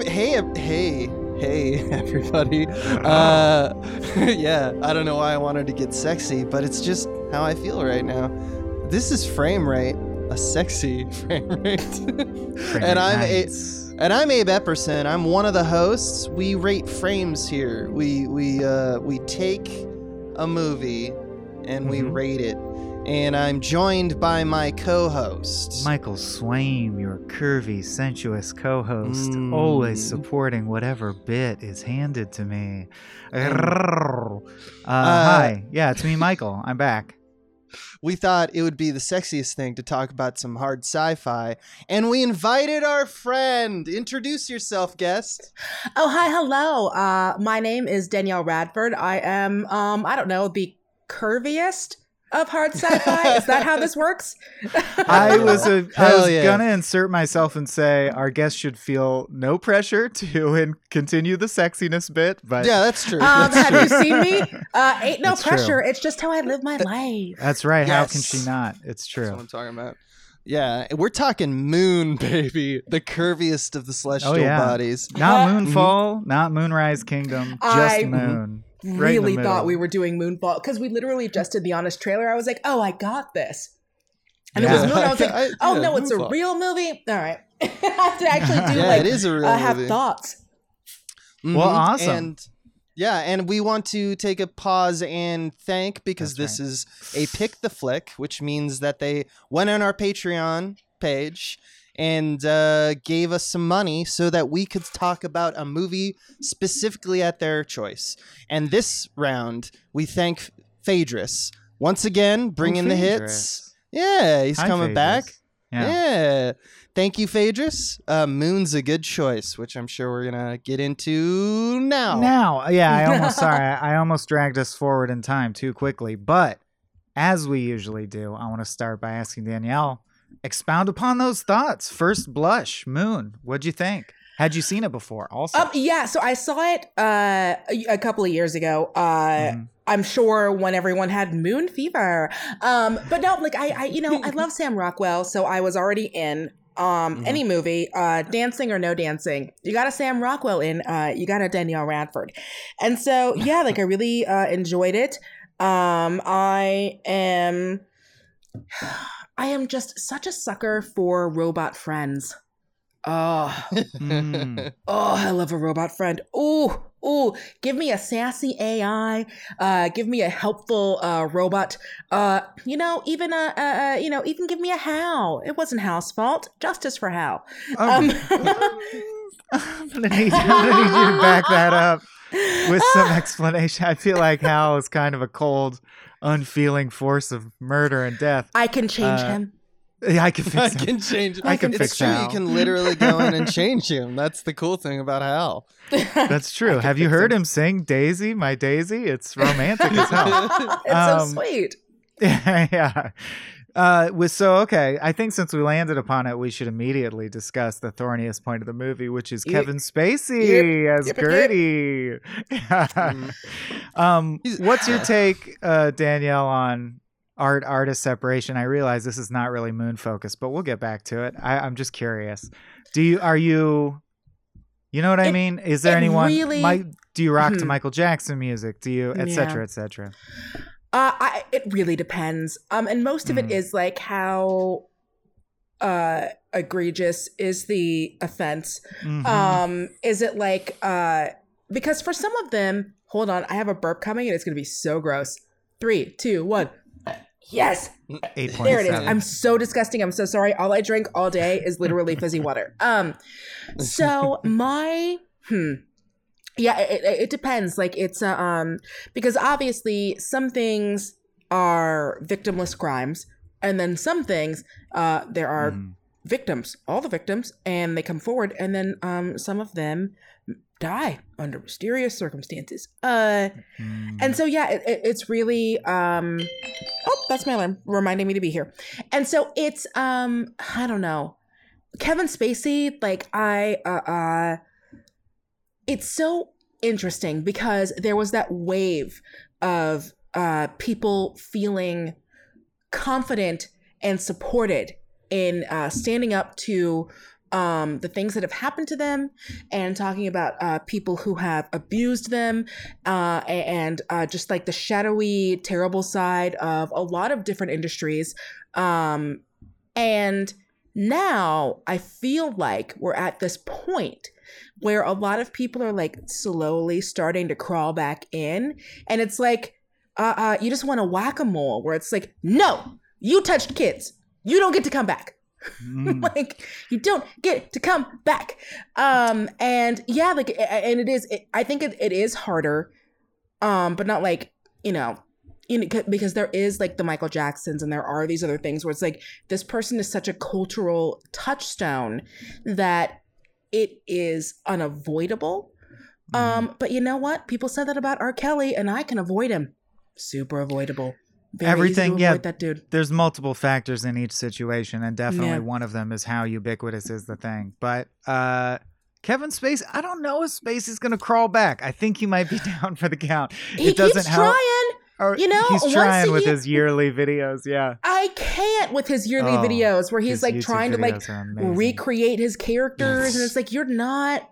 ev- hey, ev- hey, hey, everybody. Uh, yeah, I don't know why I wanted to get sexy, but it's just how I feel right now. This is frame rate, a sexy frame rate, and I'm a. And I'm Abe Epperson. I'm one of the hosts. We rate frames here. We we uh, we take a movie and we Mhm. rate it. And I'm joined by my co-host. Michael Swaim, your curvy, sensuous co-host, Mm. always supporting whatever bit is handed to me. Uh, hi, yeah, it's me, Michael. I'm back. we thought it would be the sexiest thing to talk about some hard sci-fi, and we invited our friend. Introduce yourself, guest. Oh, hi, hello. Uh, my name is Danielle Radford. I am, um, I don't know, the curviest of hard sci-fi. is that how this works? I was a, I was yeah. gonna insert myself and say our guest should feel no pressure to and continue the sexiness bit, but Yeah, that's true. Um, That's have true. you seen me? Uh, ain't no It's true. pressure. It's just how I live my life. that's right. How can she not? It's That's true. what I'm talking about. Yeah, we're talking moon, baby. The curviest of the celestial Oh, yeah. bodies. Not Moonfall, not Moonrise Kingdom, just I- Moon. Right Really thought we were doing Moonfall because we literally just did the honest trailer. I was like, oh, I got this. And Yeah. it was Moon. I was like, I- oh yeah, no, it's a real movie. All right. I have to actually do Yeah, like it is a real uh, have movie. thoughts. Mhm. Well, awesome. And yeah, and we want to take a pause and thank because That's this is a pick the flick, which means that they went on our Patreon page and uh, gave us some money so that we could talk about a movie specifically at their choice. And this round, we thank Phaedrus once again, bringing the hits. Yeah, he's Hi, coming back. Yeah. Yeah. Thank you, Phaedrus. Uh, Moon's a good choice, which I'm sure we're gonna get into now. Now, yeah, I almost sorry, I I almost dragged us forward in time too quickly. But as we usually do, I want to start by asking Danielle, expound upon those thoughts. First blush, Moon. What'd you think? Had you seen it before? Also, Um, yeah, so I saw it uh, a, couple of years ago. Uh, Mhm. I'm sure when everyone had moon fever. Um, but no, like I, I, you know, I love Sam Rockwell, so I was already in. Um, Mhm. any movie, uh, dancing or no dancing, you got a Sam Rockwell in, uh, you got a Danielle Radford, and so yeah, like I really uh, enjoyed it. Um, I am, I am just such a sucker for robot friends. Oh, Mm. Oh, I love a robot friend. Oh, oh, give me a sassy AI. Uh, give me a helpful uh, robot. Uh, you know, even a, a, a you know, even give me a Hal. It wasn't Hal's fault. Justice for Hal. Oh, Um, I'm gonna need, I'm gonna need you to back that up with some explanation. I feel like Hal is kind of a cold, unfeeling force of murder and death. I can change Uh, him. Yeah, I can I fix it. can change. I can it's fix true. Hal. You can literally go in and change him. That's the cool thing about Hal. That's true. Have you heard him sing Daisy, my Daisy? It's romantic as hell. it's Um, so sweet. yeah, yeah. Uh, with so okay, I think since we landed upon it, we should immediately discuss the thorniest point of the movie, which is Yep. Kevin Spacey as Yep, yep, yep. Gertie. Mm. um, what's your take, uh, Danielle, on art artist separation? I realize this is not really moon focused, but we'll get back to it. I, I'm just curious. Do you are you? You know what I mean? Is there anyone? really- Mike, do you rock to Mhm. Michael Jackson music? Do you, et Yeah. cetera, et cetera? Uh, I, it really depends. Um, and most of it Mm. is like how uh egregious is the offense Mhm. Um, is it like uh because for some of them, hold on, I have a burp coming and it's gonna be so gross. Three, two, one. Yes, Eight point there it is. I'm so disgusting. I'm so sorry. All I drink all day is literally fizzy water. Um, so my hmm. Yeah, it, it, depends. Like it's uh, um because obviously some things are victimless crimes, and then some things uh there are Mm. victims, all the victims, and they come forward, and then um, some of them die under mysterious circumstances. Uh, Mm. and so yeah, it, it, it's really um, oh, that's my alarm reminding me to be here. And so it's um, I don't know, Kevin Spacey. Like I uh, uh it's so interesting because there was that wave of uh people feeling confident and supported in uh, standing up to um, the things that have happened to them and talking about uh, people who have abused them uh, and uh, just like the shadowy, terrible side of a lot of different industries. Um, and now I feel like we're at this point where a lot of people are like slowly starting to crawl back in. And it's like, uh, uh, you just want to whack a mole where it's like, no, you touched kids. You don't get to come back. Mm. like you don't get to come back um and yeah like and it is it, i think it, it is harder um but not like you know you know, because there is like the Michael Jacksons and there are these other things where it's like this person is such a cultural touchstone that it is unavoidable. Um, but you know what? People said that about R. Kelly, and I can avoid him. Super avoidable. Very Everything, yeah. that dude. there's multiple factors in each situation and definitely Yeah. one of them is how ubiquitous is the thing but uh Kevin Spacey, I don't know if Spacey's gonna crawl back. I think he might be down for the count. He it doesn't keeps help. trying. Or you know, he's trying with year- his yearly videos. Yeah, I can't with his yearly Oh, videos where he's like YouTube trying to like videos are amazing. recreate his characters, and it's like you're not.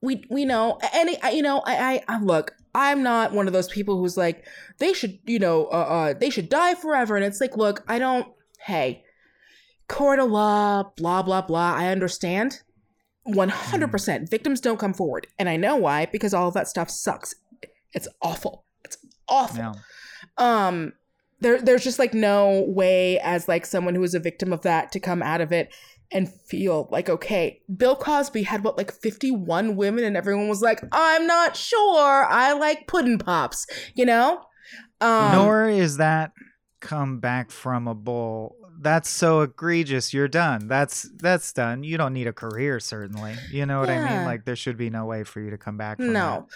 We we know any I- you know I, I I look. I'm not one of those people who's like they should you know uh, uh they should die forever, and it's like look I don't. Hey, court of law, blah blah blah. I understand. One hundred percent. Victims don't come forward, and I know why because all of that stuff sucks. It's awful. It's awful Yeah. Um there there's just like no way as like someone who is a victim of that to come out of it and feel like okay bill cosby had what like 51 women and everyone was like i'm not sure i like pudding pops you know um Nor is that come back from a bull. That's so egregious. You're done. That's that's done. You don't need a career, certainly. You know what I mean? Like there should be no way for you to come back. From no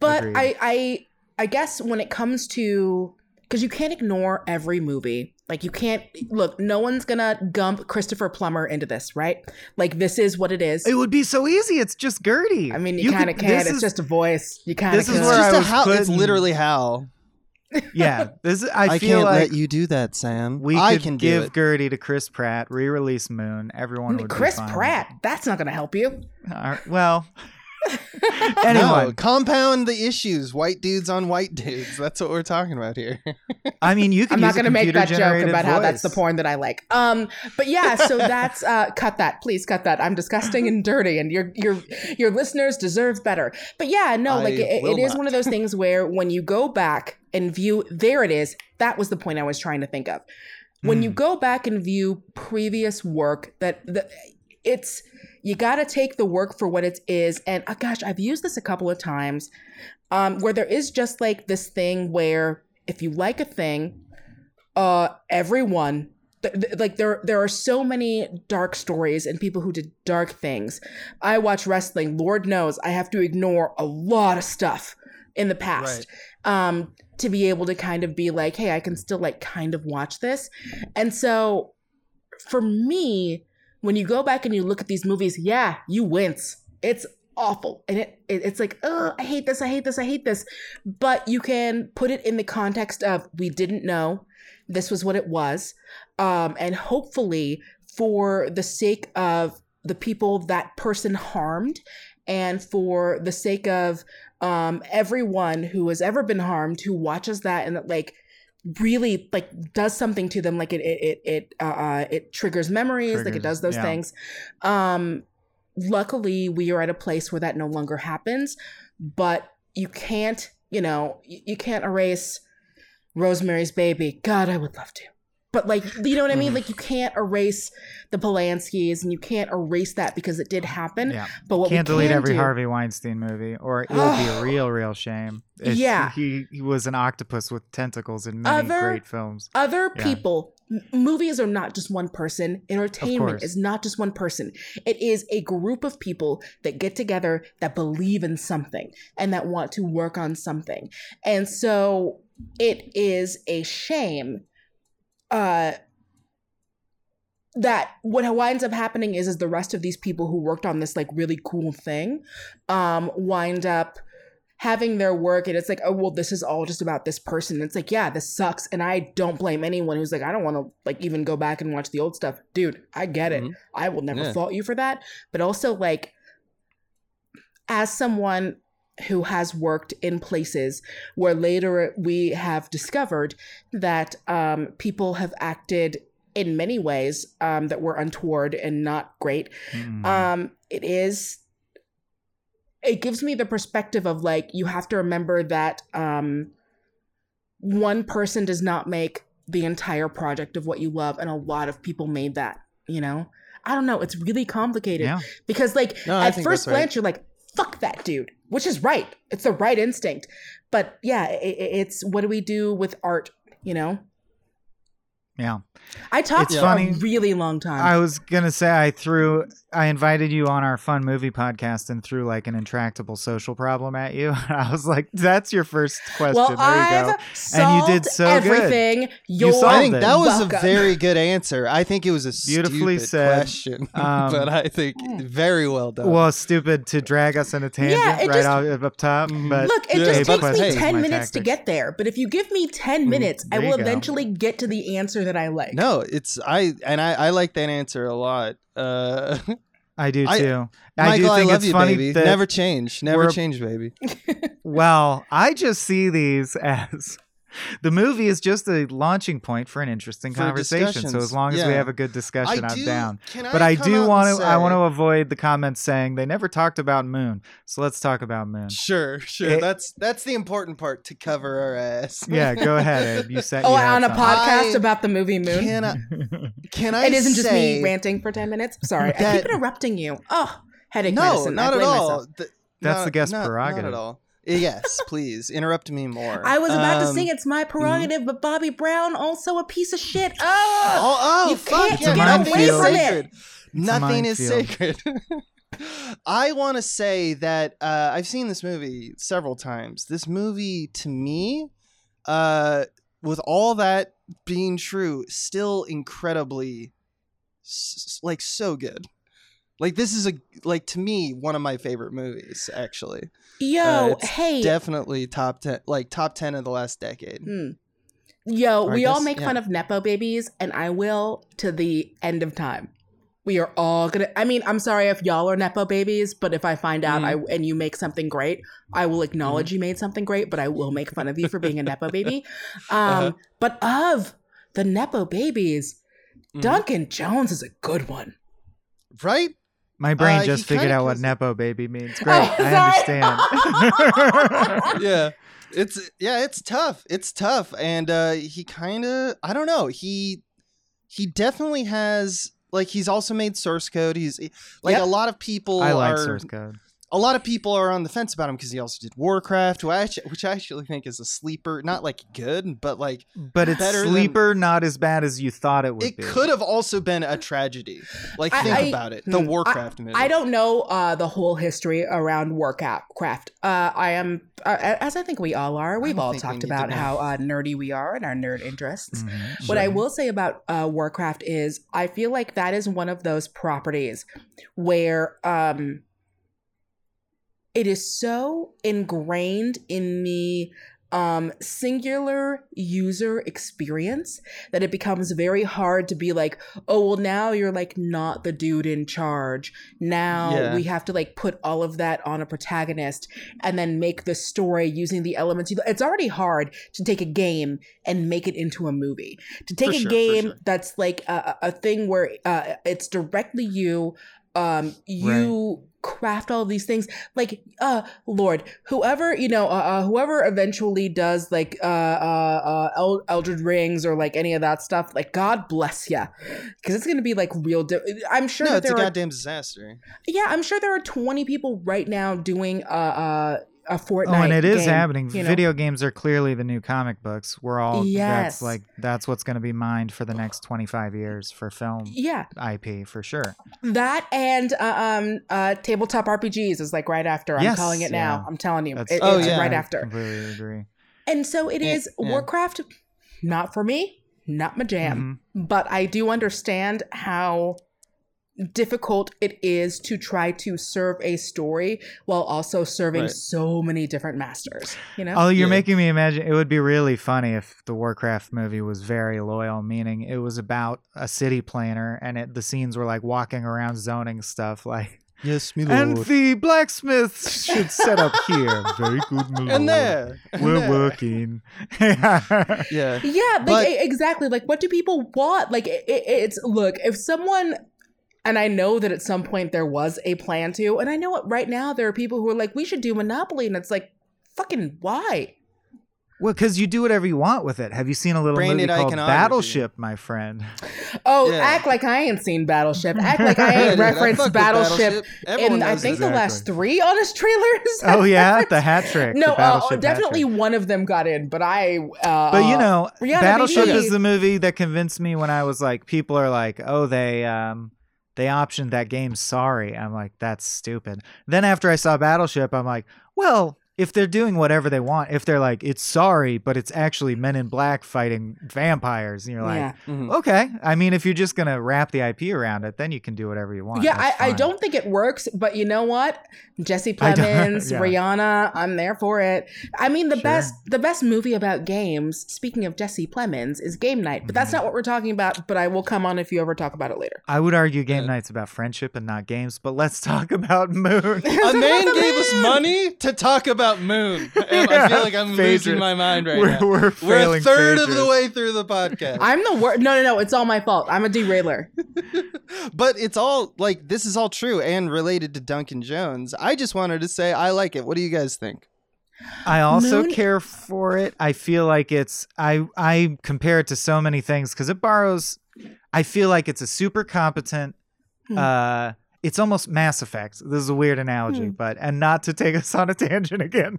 but Agreed. i i i guess when it comes to because you can't ignore every movie like you can't look no one's gonna gump christopher plummer into this right like this is what it is It would be so easy. It's just Gertie. I mean, you, kind of could- can. this It's is- just a voice. You kind of this is can. It's where just I a was Hal. It's literally Hal. yeah. This is- I, I, feel can't like let you do that, Sam. we I could can give. Gertie to Chris Pratt, re-release Moon. Everyone would Chris be fine. Pratt. That's not going to help you. All right, well, No, compound the issues. White dudes on white dudes. That's what we're talking about here. I mean, you can. I'm not going going to make that joke about how that's the porn that I like. Um, but yeah, so that's uh, cut that, please cut that. I'm disgusting and dirty, and your your your listeners deserve better. But yeah, no, I like it, it is one of those things where when you go back and view, there it is. That was the point I was trying to think of. When you Hmm. go back and view previous work, that the, it's you got to take the work for what it is. And uh, gosh, I've used this a couple of times, um, where there is just like this thing where if you like a thing, uh, everyone th- th- like there there are so many dark stories and people who did dark things. I watch wrestling. Lord knows I have to ignore a lot of stuff in the past um, to be able to kind of be like, hey, I can still like kind of watch this. And so for me, when you go back and you look at these movies, yeah, you wince. It's awful. And it, it it's like, oh, I hate this, I hate this, I hate this. But you can put it in the context of we didn't know this was what it was. Um, and hopefully for the sake of the people that person harmed and for the sake of um, everyone who has ever been harmed who watches that and that like really like does something to them like it it it it, uh, uh, it triggers memories like it does those yeah. things. Um luckily we are at a place where that no longer happens but you can't you know you, you can't erase rosemary's baby. God i would love to but like you know what i mean Mhm. like you can't erase the polanskis and you can't erase that because it did happen Yeah, but what we can't delete can every do, Harvey Weinstein movie, or it will be a real, real shame. It's- Yeah. he he was an octopus with tentacles in many Other- great films. other Yeah. people movies are not just one person entertainment is not just one person it is a group of people that get together that believe in something and that want to work on something and so it is a shame uh that what winds up happening is is the rest of these people who worked on this like really cool thing um wind up having their work and it's like, oh well, this is all just about this person. It's like, yeah, this sucks. And I don't blame anyone who's like, I don't want to like even go back and watch the old stuff. Dude, I get it. Mhm. I will never Yeah. fault you for that. But also like as someone who has worked in places where later we have discovered that um, people have acted in many ways um, that were untoward and not great Mm. um it is it gives me the perspective of like you have to remember that um one person does not make the entire project of what you love and a lot of people made that you know i don't know it's really complicated yeah. because like No, at first that's right. glance you're like fuck that dude which is right. It's the right instinct. But yeah i i- it's what do we do with art you know Yeah. i talked It's for funny. a really long time I was gonna say I threw I invited you on our fun movie podcast and threw like an intractable social problem at you. I was like, "That's your first question." well there you i've go. solved And you did so everything You You're solved I think it. that was welcome. a very good answer. I think it was a Beautifully stupid said. question, Um, but I think very well done. Well, stupid to drag us in a tangent Yeah, it right just- out up top, but Look, it Yeah, just takes me 10 my minutes to get there. But if you give me 10 Mm, minutes, I will you go. eventually get to the answer that I like. no, it's I and I, I like that answer a lot. Uh, I do too. I Michael, do I love it's you, funny baby. Never change. Never change, baby. well, I just see these as the movie is just a launching point for an interesting For conversation. So as long as we have a good discussion, I I'm down. But I come do want and to. I want to avoid the comments saying they never talked about Moon. So let's talk about Moon. Sure, sure. It- that's that's the important part to cover our ass. Yeah, go ahead, Ed. You said. Oh, you on a something. podcast I- about the movie Moon? Can I? Can I? it isn't just me ranting for 10 minutes. Sorry, I keep interrupting you. Oh, headache No, medicine. not at all. myself. Th- That's not- the guest not- Not prerogative. at all. Yes, please interrupt me more. I was about to Um, sing it's my prerogative, but Bobby Brown also a piece of shit. Oh, Oh, oh, You fuck can't yeah, get nothing away is from it. sacred. Nothing is minefield. sacred. I want to say that uh, I've seen this movie several times. This movie, to me, uh, with all that being true, still incredibly, s- like, so good. Like this is a like to me one of my favorite movies. Actually, yo, Uh, hey. definitely top ten, like top ten of the last decade. Hmm. Yo, Or I we all make yeah. fun of Nepo babies, and I will to the end of time. We are all gonna. I mean, I'm sorry if y'all are Nepo babies, but if I find out I Mm-hmm. and you make something great, I will acknowledge you made something great, but I will make fun of you for being a Nepo baby. Um, Uh-huh. But of the Nepo babies, Mhm. Duncan Jones is a good one. Right? My brain Uh, just figured out what nepo baby means. Great, Oh, I understand. yeah it's yeah it's tough it's tough and uh he kind of i don't know he he definitely has like he's also made source code he's like Yep. a lot of people I like are source code. A lot of people are on the fence about him because he also did warcraft which I, actually, which I actually think is a sleeper not like good but like But it's better than- sleeper, not as bad as you thought it would be. it be. could have also been a tragedy like I- think I- about it the hmm, warcraft movie I don't know uh, the whole history around Warcraft. Uh, I am, uh, as I think we all are. We've all think we talked about how uh, nerdy we are and our nerd interests. Mhm. What I will say about uh, Warcraft is I feel like that is one of those properties where um, it is so ingrained in the um, singular user experience that it becomes very hard to be like, oh, well, now you're like not the dude in charge. Now Yeah. we have to like put all of that on a protagonist and then make the story using the elements. It's already hard to take a game and make it into a movie. To take For a sure, game sure. that's like a, a a thing where uh, it's directly you, um, you craft all these things. Like uh lord whoever you know uh, uh whoever eventually does like uh uh, uh El- Elden Rings or like any of that stuff like god bless ya. Because it's gonna be like real di- i'm sure no it's a are goddamn disaster. Yeah i'm sure there are 20 people right now doing uh uh a Fortnite Oh, and it is game, happening. you know? Video games are clearly the new comic books. We're all Yes. that's like that's what's going to be mined for the next 25 years for film yeah IP for sure. that and uh, um uh tabletop rpgs is like right after i'm Yes, calling it now yeah. i'm telling you it- Oh, it's yeah. right I after completely agree. And so it Yeah, is yeah. Warcraft, not for me, not my jam. Mhm. But I do understand how difficult it is to try to serve a story while also serving Right. so many different masters. You know? Oh, you're Yeah. making me imagine. It would be really funny if the Warcraft movie was very loyal, meaning it was about a city planner, and it, the scenes were like walking around zoning stuff, like. Yes, me And the blacksmith should set up here. Very good, my and there, and We're there. working. Yeah. Yeah, like But- e- exactly. Like, what do people want? Like, it, it- it's look if someone, and I know that at some point there was a plan to, and I know right now there are people who are like, we should do Monopoly, and it's like, fucking why? well, because you do whatever you want with it. Have you seen a little Branded movie called. Battleship, my friend? Oh, Yeah. act like I ain't seen Battleship. Act like I ain't dude, referenced fuck with Battleship. Everyone in I think it. the last three honest trailers. Oh yeah, the hat trick. no, uh, Battleship hat definitely trick. one of them got in, but I. Uh, But you know, Rihanna, Battleship maybe- is the movie that convinced me when I was like, people are like, oh, they um they optioned that game. Sorry, I'm like, that's stupid. Then after I saw Battleship, I'm like, well, if they're doing whatever they want, if they're like, it's sorry, but it's actually Men in Black fighting vampires, and you're like, yeah, Mhm. okay. I mean, if you're just gonna wrap the IP around it, then you can do whatever you want. yeah. I, I don't think it works, but you know what? Jesse I Plemons, yeah. Rihanna, I'm there for it. I mean, the Sure. best, the best movie about games. Speaking of Jesse Plemons, is Game Night, but that's Mhm. not what we're talking about. But I will come on if you ever talk about it later. I would argue game Yeah. night's about friendship and not games, but let's talk about Moon. A man gave us money to talk about Moon. And I feel like I'm Phaedra. losing my mind right we're, now. we're We're a failing third of the way through the podcast. I'm the worst. No, no, no. It's all my fault. I'm a derailer. but it's all like this is all true and related to Duncan Jones. I just wanted to say I like it. What do you guys think? I also Moon- care for it. I feel like it's I I compare it to so many things because it borrows. I feel like it's a super competent. Hmm. uh It's almost Mass Effect. This is a weird analogy, Hmm. but and not to take us on a tangent again,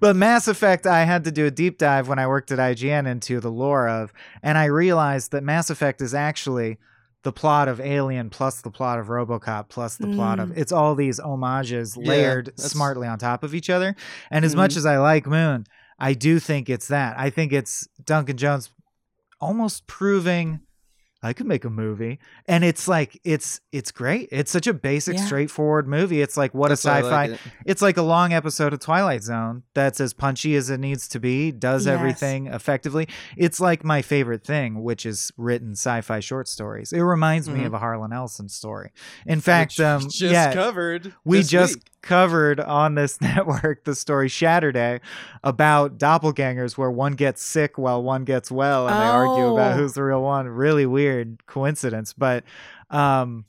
but Mass Effect. I had to do a deep dive when I worked at IGN into the lore of, and I realized that Mass Effect is actually the plot of Alien plus the plot of RoboCop plus the plot of Mm. it's all these homages Yeah, layered that's- smartly on top of each other. And as Mhm. much as I like Moon, I do think it's that. I think it's Duncan Jones almost proving I could make a movie. And it's like it's it's great. It's such a basic, Yeah. straightforward movie. It's like what That's a sci-fi. like it. it's like a long episode of Twilight Zone that's as punchy as it needs to be, does Yes. everything effectively. It's like my favorite thing, which is written sci-fi short stories. It reminds me Mhm. of a Harlan Ellison story. In fact, um, just yeah, covered. we just week. Covered on this network the story Shatterday about doppelgangers where one gets sick while one gets well and they argue about Oh. who's the real one. Really weird coincidence, but um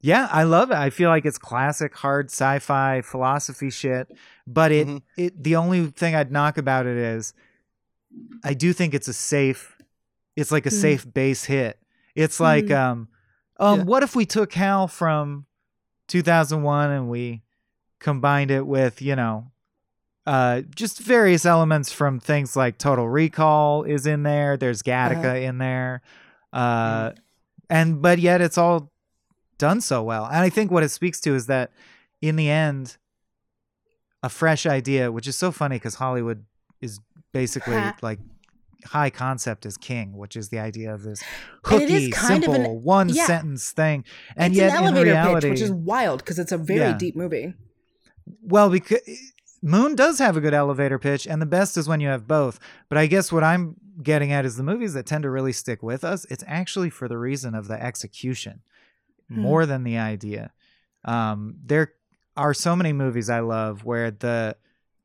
yeah, I love it. I feel like it's classic hard sci-fi philosophy shit, but it Mhm. it the only thing I'd knock about it is I do think it's a safe it's like a Hmm. safe base hit. It's like Hmm. um um Yeah. what if we took Hal from 2001 and we combined it with, you know, uh, just various elements from things like Total Recall is in there. There's Gattaca Uh-huh. in there, uh, and but yet it's all done so well. And I think what it speaks to is that in the end, a fresh idea, which is so funny because Hollywood is basically like high concept is king, which is the idea of this And it is hooky, simple, an- one yeah. sentence thing. And yet, an elevator in reality, pitch, which is wild because it's a very Yeah. deep movie. Well, because Moon does have a good elevator pitch, and the best is when you have both. But I guess what I'm getting at is the movies that tend to really stick with us. It's actually for the reason of the execution Hmm. more than the idea. Um, there are so many movies I love where the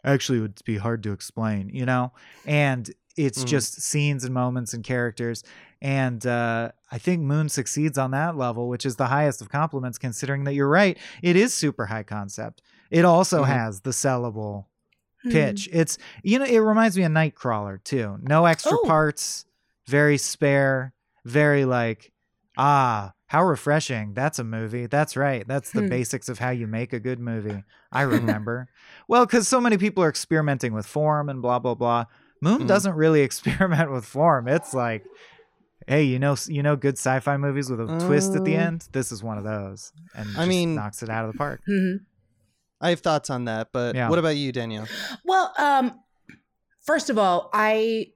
actually would be hard to explain, you know, and it's Mhm. just scenes and moments and characters. And uh, I think Moon succeeds on that level, which is the highest of compliments, considering that you're right. It is super high concept. It also Mhm. has the sellable Hmm. pitch. It's you know, it reminds me of Nightcrawler too. No extra Oh. parts, very spare, very like, ah, how refreshing. That's a movie. That's right. That's the Hmm. basics of how you make a good movie. I remember. well, because so many people are experimenting with form and blah blah blah. Moon Mhm. doesn't really experiment with form. It's like, hey, you know, you know, good sci-fi movies with a twist at the Uh, end. This is one of those, and I just mean- knocks it out of the park. Mhm. I have thoughts on that, but Yeah. what about you, Danielle? Well, um, first of all, I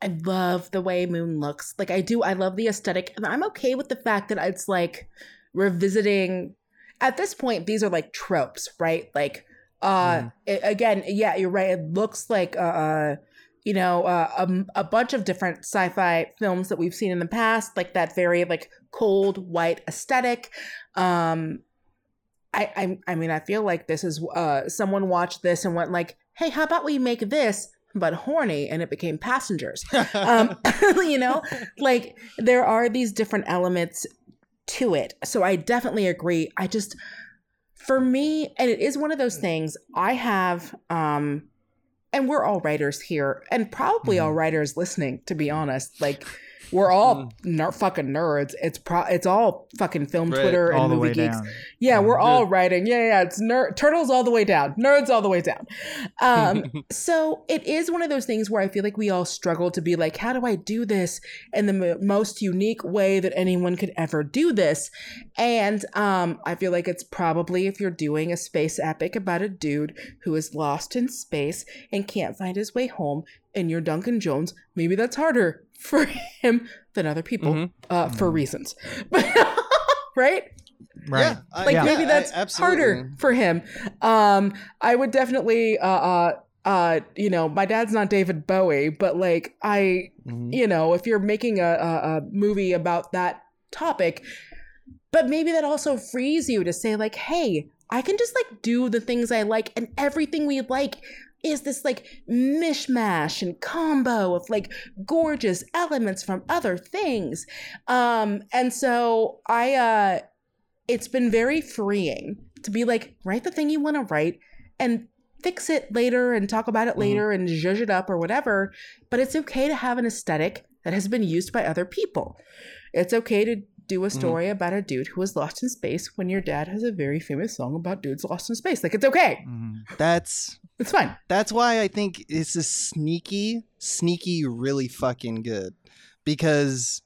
I love the way Moon looks. Like I do, I love the aesthetic, and I'm okay with the fact that it's like revisiting at this point these are like tropes right like uh Mhm. it- again yeah you're right it looks like uh, uh you know uh, a, a bunch of different sci-fi films that we've seen in the past like that very like cold white aesthetic um i i, I mean i feel like this is uh someone watched this and went like hey how about we make this but horny and it became passengers. Um you know like there are these different elements to it. So i definitely agree. I just for me and it is one of those things i have um and we're all writers here and probably all writers listening to be honest like we're all ner- fucking nerds it's pro it's all fucking film Right. twitter all and movie geeks down. yeah, we're Yeah. all writing. Yeah, yeah, it's ner- turtles all the way down, nerds all the way down. Um, so it is one of those things where I feel like we all struggle to be like, how do I do this in the mo- most unique way that anyone could ever do this? And um, I feel like it's probably if you're doing a space epic about a dude who is lost in space and can't find his way home, and you're Duncan Jones, maybe that's harder for him than other people Mhm. uh, for reasons. right? Right. Yeah, I- like Yeah, maybe that's absolutely. harder for him um i would definitely uh uh uh you know my dad's not david bowie but like i Mhm. you know if you're making a, a, a movie about that topic but maybe that also frees you to say like hey i can just like do the things i like and everything we like is this like mishmash and combo of like gorgeous elements from other things um and so i uh it's been very freeing to be like write the thing you want to write and fix it later and talk about it Mhm. later and zhuzh it up or whatever but it's okay to have an aesthetic that has been used by other people it's okay to do a story about a dude who was lost in space when your dad has a very famous song about dudes lost in space like it's okay Mhm. That's it's fine that's why I think this is sneaky, sneaky, really fucking good. Because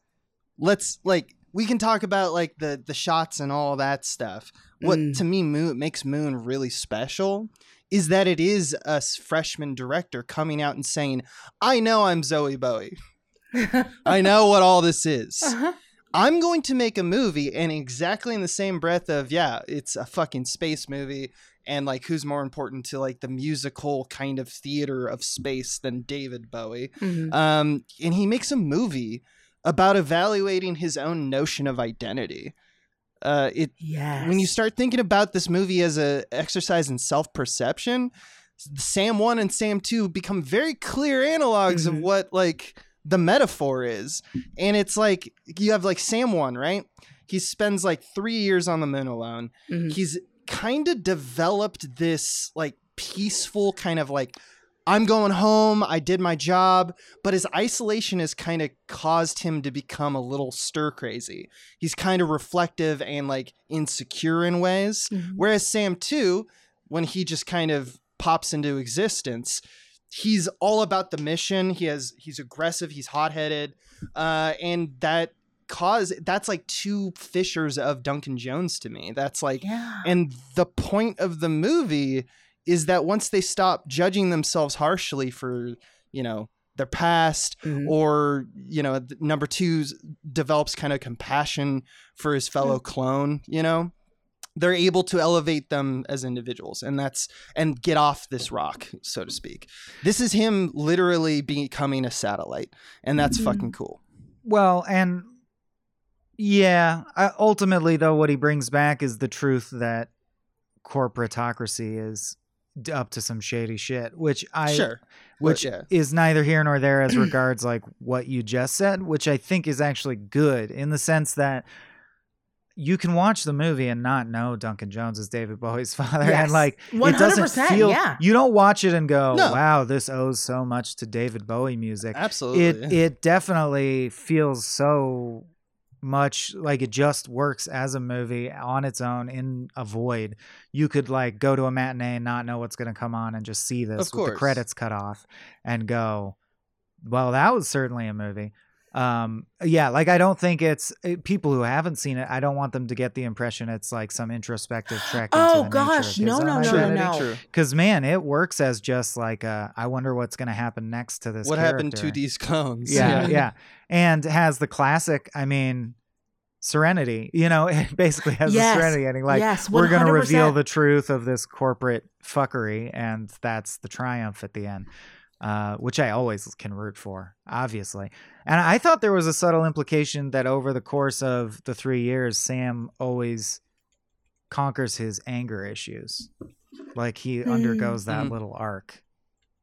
let's like we can talk about like the the shots and all that stuff. What Mm. to me Moon makes Moon really special is that it is a freshman director coming out and saying, "I know I'm Zowie Bowie. I know what all this is." uh-huh. I'm going to make a movie and exactly in the same breath of yeah, it's a fucking space movie and like who's more important to like the musical kind of theater of space than David Bowie. Mhm. Um and he makes a movie about evaluating his own notion of identity. Uh it yes when you start thinking about this movie as a exercise in self-perception, Sam 1 and Sam 2 become very clear analogs Mhm. of what like the metaphor is. And it's like you have like Sam 1, right? He spends like 3 years on the moon alone. Mhm. He's kind of developed this like peaceful kind of like I'm going home, I did my job, but his isolation has kind of caused him to become a little stir crazy. He's kind of reflective and like insecure in ways. Mhm. Whereas Sam 2, when he just kind of pops into existence, he's all about the mission. He has he's aggressive, he's hot-headed, uh, and that cause that's like two fissures of Duncan Jones to me. That's like yeah and the point of the movie is that once they stop judging themselves harshly for, you know, their past Mhm. or, you know, number 2 develops kind of compassion for his fellow clone, you know, they're able to elevate them as individuals and that's and get off this rock, so to speak. This is him literally becoming a satellite and that's Mhm. fucking cool. Well, and yeah, I, ultimately though, what he brings back is the truth that corporatocracy is up to some shady shit, which I sure. which yeah. is neither here nor there as regards like what you just said, which I think is actually good in the sense that you can watch the movie and not know Duncan Jones is David Bowie's father, Yes. and like it doesn't feel. yeah. You don't watch it and go, No. "Wow, this owes so much to David Bowie music." Absolutely. It it definitely feels so much like it just works as a movie on its own in a void. You could like go to a matinee and not know what's going to come on and just see this with the credits cut off and go, "Well, that was certainly a movie." Um yeah, like I don't think it's eh, people who haven't seen it, I don't want them to get the impression it's like some introspective trek into Oh, the gosh, nature no, no, no, identity. no, no. Cuz man, it works as just like uh I wonder what's going to happen next to this What happened to these clones? Yeah, yeah. And has the classic, I mean, Serenity. You know, it basically has Yes. a Serenity ending. Like yes, we're going to reveal the truth of this corporate fuckery, and that's the triumph at the end, uh, which I always can root for, obviously. And I thought there was a subtle implication that over the course of the three years, Sam always conquers his anger issues, like he Mm. undergoes that Mhm. little arc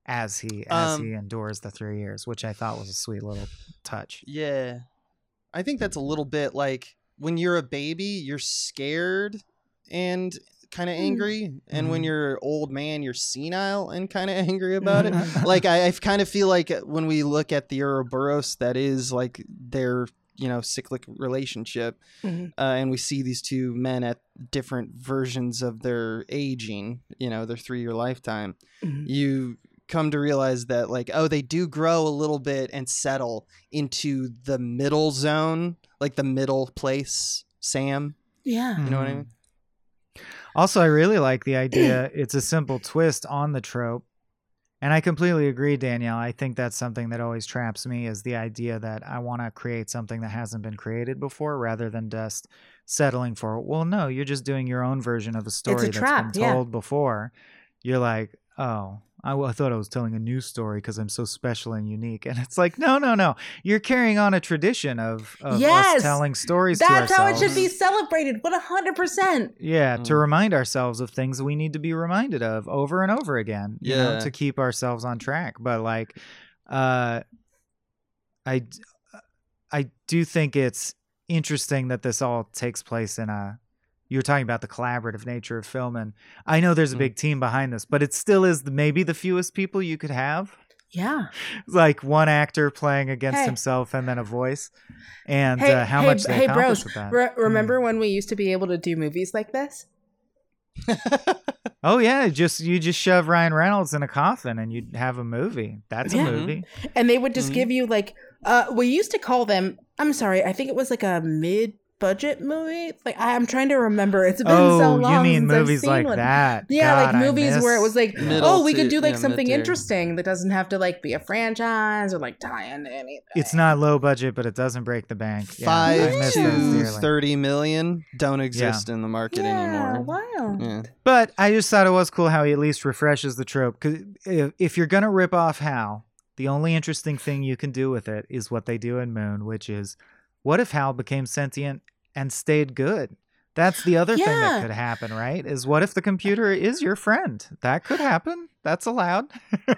as he as Um, he endures the three years, which I thought was a sweet little touch. Yeah. I think that's a little bit like when you're a baby, you're scared and kind of Mm. angry. And when Mhm. you're old man, you're senile and kind of angry about it. like, I, I kind of feel like when we look at the Ouroboros, that is like their, you know, cyclic relationship. Mhm. Uh, and we see these two men at different versions of their aging, you know, their three year lifetime Mhm. you come to realize that like oh they do grow a little bit and settle into the middle zone like the middle place sam Yeah. you know what i mean Also, I really like the idea. It's a simple twist on the trope. And I completely agree, Danielle. I think that's something that always traps me is the idea that I want to create something that hasn't been created before rather than just settling for, well, no, you're just doing your own version of a story that's trap, been yeah. told before. You're like, oh, I, w- I thought I was telling a new story because I'm so special and unique. And it's like, no, no, no. You're carrying on a tradition of, of Yes! us telling stories to That's how it should be celebrated. What a hundred percent. Yeah, to Mm. remind ourselves of things we need to be reminded of over and over again, you know, Yeah. to keep ourselves on track. But like uh I, I do think it's interesting that this all takes place in a you were talking about the collaborative nature of film and I know there's a Mm. big team behind this, but it still is maybe the fewest people you could have. Yeah. Like one actor playing against Hey. himself and then a voice. And Hey- uh, how hey- much they hey, accomplished bros, with that. Re- remember when we used to be able to do movies like this? Oh yeah, just you just shove Ryan Reynolds in a coffin and you'd have a movie. That's Yeah. a movie. And they would just Mhm. give you like uh we used to call them I'm sorry, I think it was like a mid budget movie. Like I, I'm trying to remember. It's been oh, so long. you mean since I've movies seen like one. that? Yeah, God, like movies where it was like, Middle oh, we could do like yeah, something mid-tier. interesting that doesn't have to like be a franchise or like tie into anything. It's not low budget, but it doesn't break the bank. Yeah, five miss to 30 million don't exist in the market yeah, anymore wow. yeah. But I just thought it was cool how he at least refreshes the trope. Because if, if you're gonna rip off Hal, the only interesting thing you can do with it is what they do in Moon, which is, what if Hal became sentient and stayed good? That's the other thing that could happen, right? Is what if the computer is your friend? That could happen. That's allowed.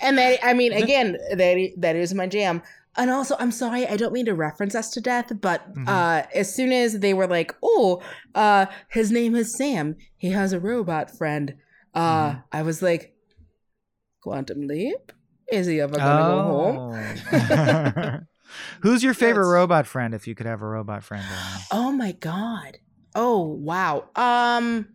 And that I mean, again, that that is my jam. And also, I'm sorry, I don't mean to reference us to death, but Mhm. uh, as soon as they were like, "Oh, uh, his name is Sam. He has a robot friend," uh, Mhm. I was like, "Quantum leap? Is he ever gonna go home?" Who's your favorite That's- robot friend if you could have a robot friend? Oh my god! Oh wow! Um,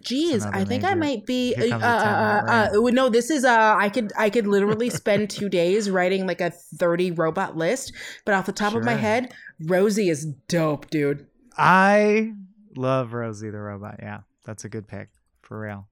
geez, I think I might be. Uh, uh, uh, uh, no, this is uh, I could I could literally spend two days writing like a thirty robot list, but off the top of my head, Rosie is dope, dude. I love Rosie the robot. Yeah, that's a good pick for real.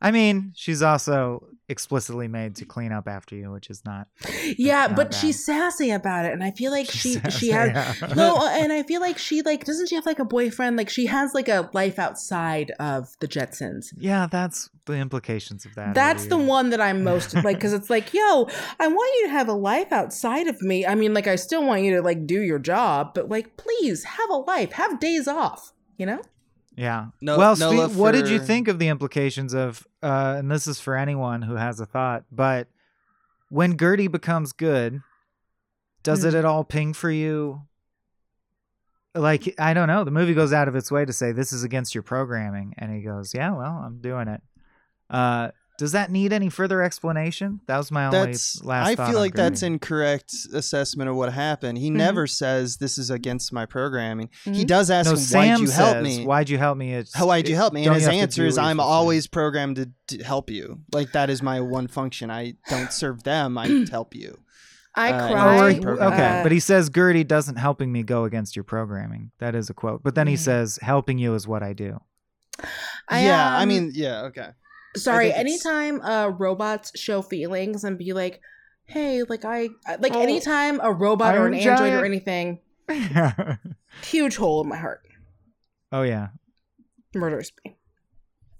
I mean, she's also explicitly made to clean up after you, which is not. Yeah, not but bad. she's sassy about it, and I feel like she She's she sassy, has yeah. no, uh, and I feel like she like doesn't she have like a boyfriend? Like she has like a life outside of the Jetsons. Yeah, that's the implications of that. That's the one that I'm most like because it's like, yo, I want you to have a life outside of me. I mean, like, I still want you to like do your job, but like, please have a life, have days off. You know? Yeah. No- well, no love what did you think of the implications of? Uh, and this is for anyone who has a thought. But when Gertie becomes good, does Hmm. it at all ping for you? Like I don't know. The movie goes out of its way to say this is against your programming, and he goes, "Yeah, well, I'm doing it." Uh, does that need any further explanation? That was my only that's last. i thought feel on like that's incorrect assessment of what happened he Mhm. never says this is against my programming he Mhm. does ask no, him why'd you help says, me Why'd you help me? It's, How why'd you help me? And his you have to answer is, I'm supposed to do?" always programmed to, to help you. Like that is my one function. I don't serve them. I help you. I Uh, Or, cried. Right. okay, uh, but he says Gertie doesn't helping me go against your programming. That is a quote. But then he Mhm. says helping you is what I do. I, yeah, I um, mean, yeah, okay. Sorry. Anytime uh robots show feelings and be like, hey, like I like Oh, anytime a robot or an android giant. or anything. Huge hole in my heart. oh yeah, Murders me.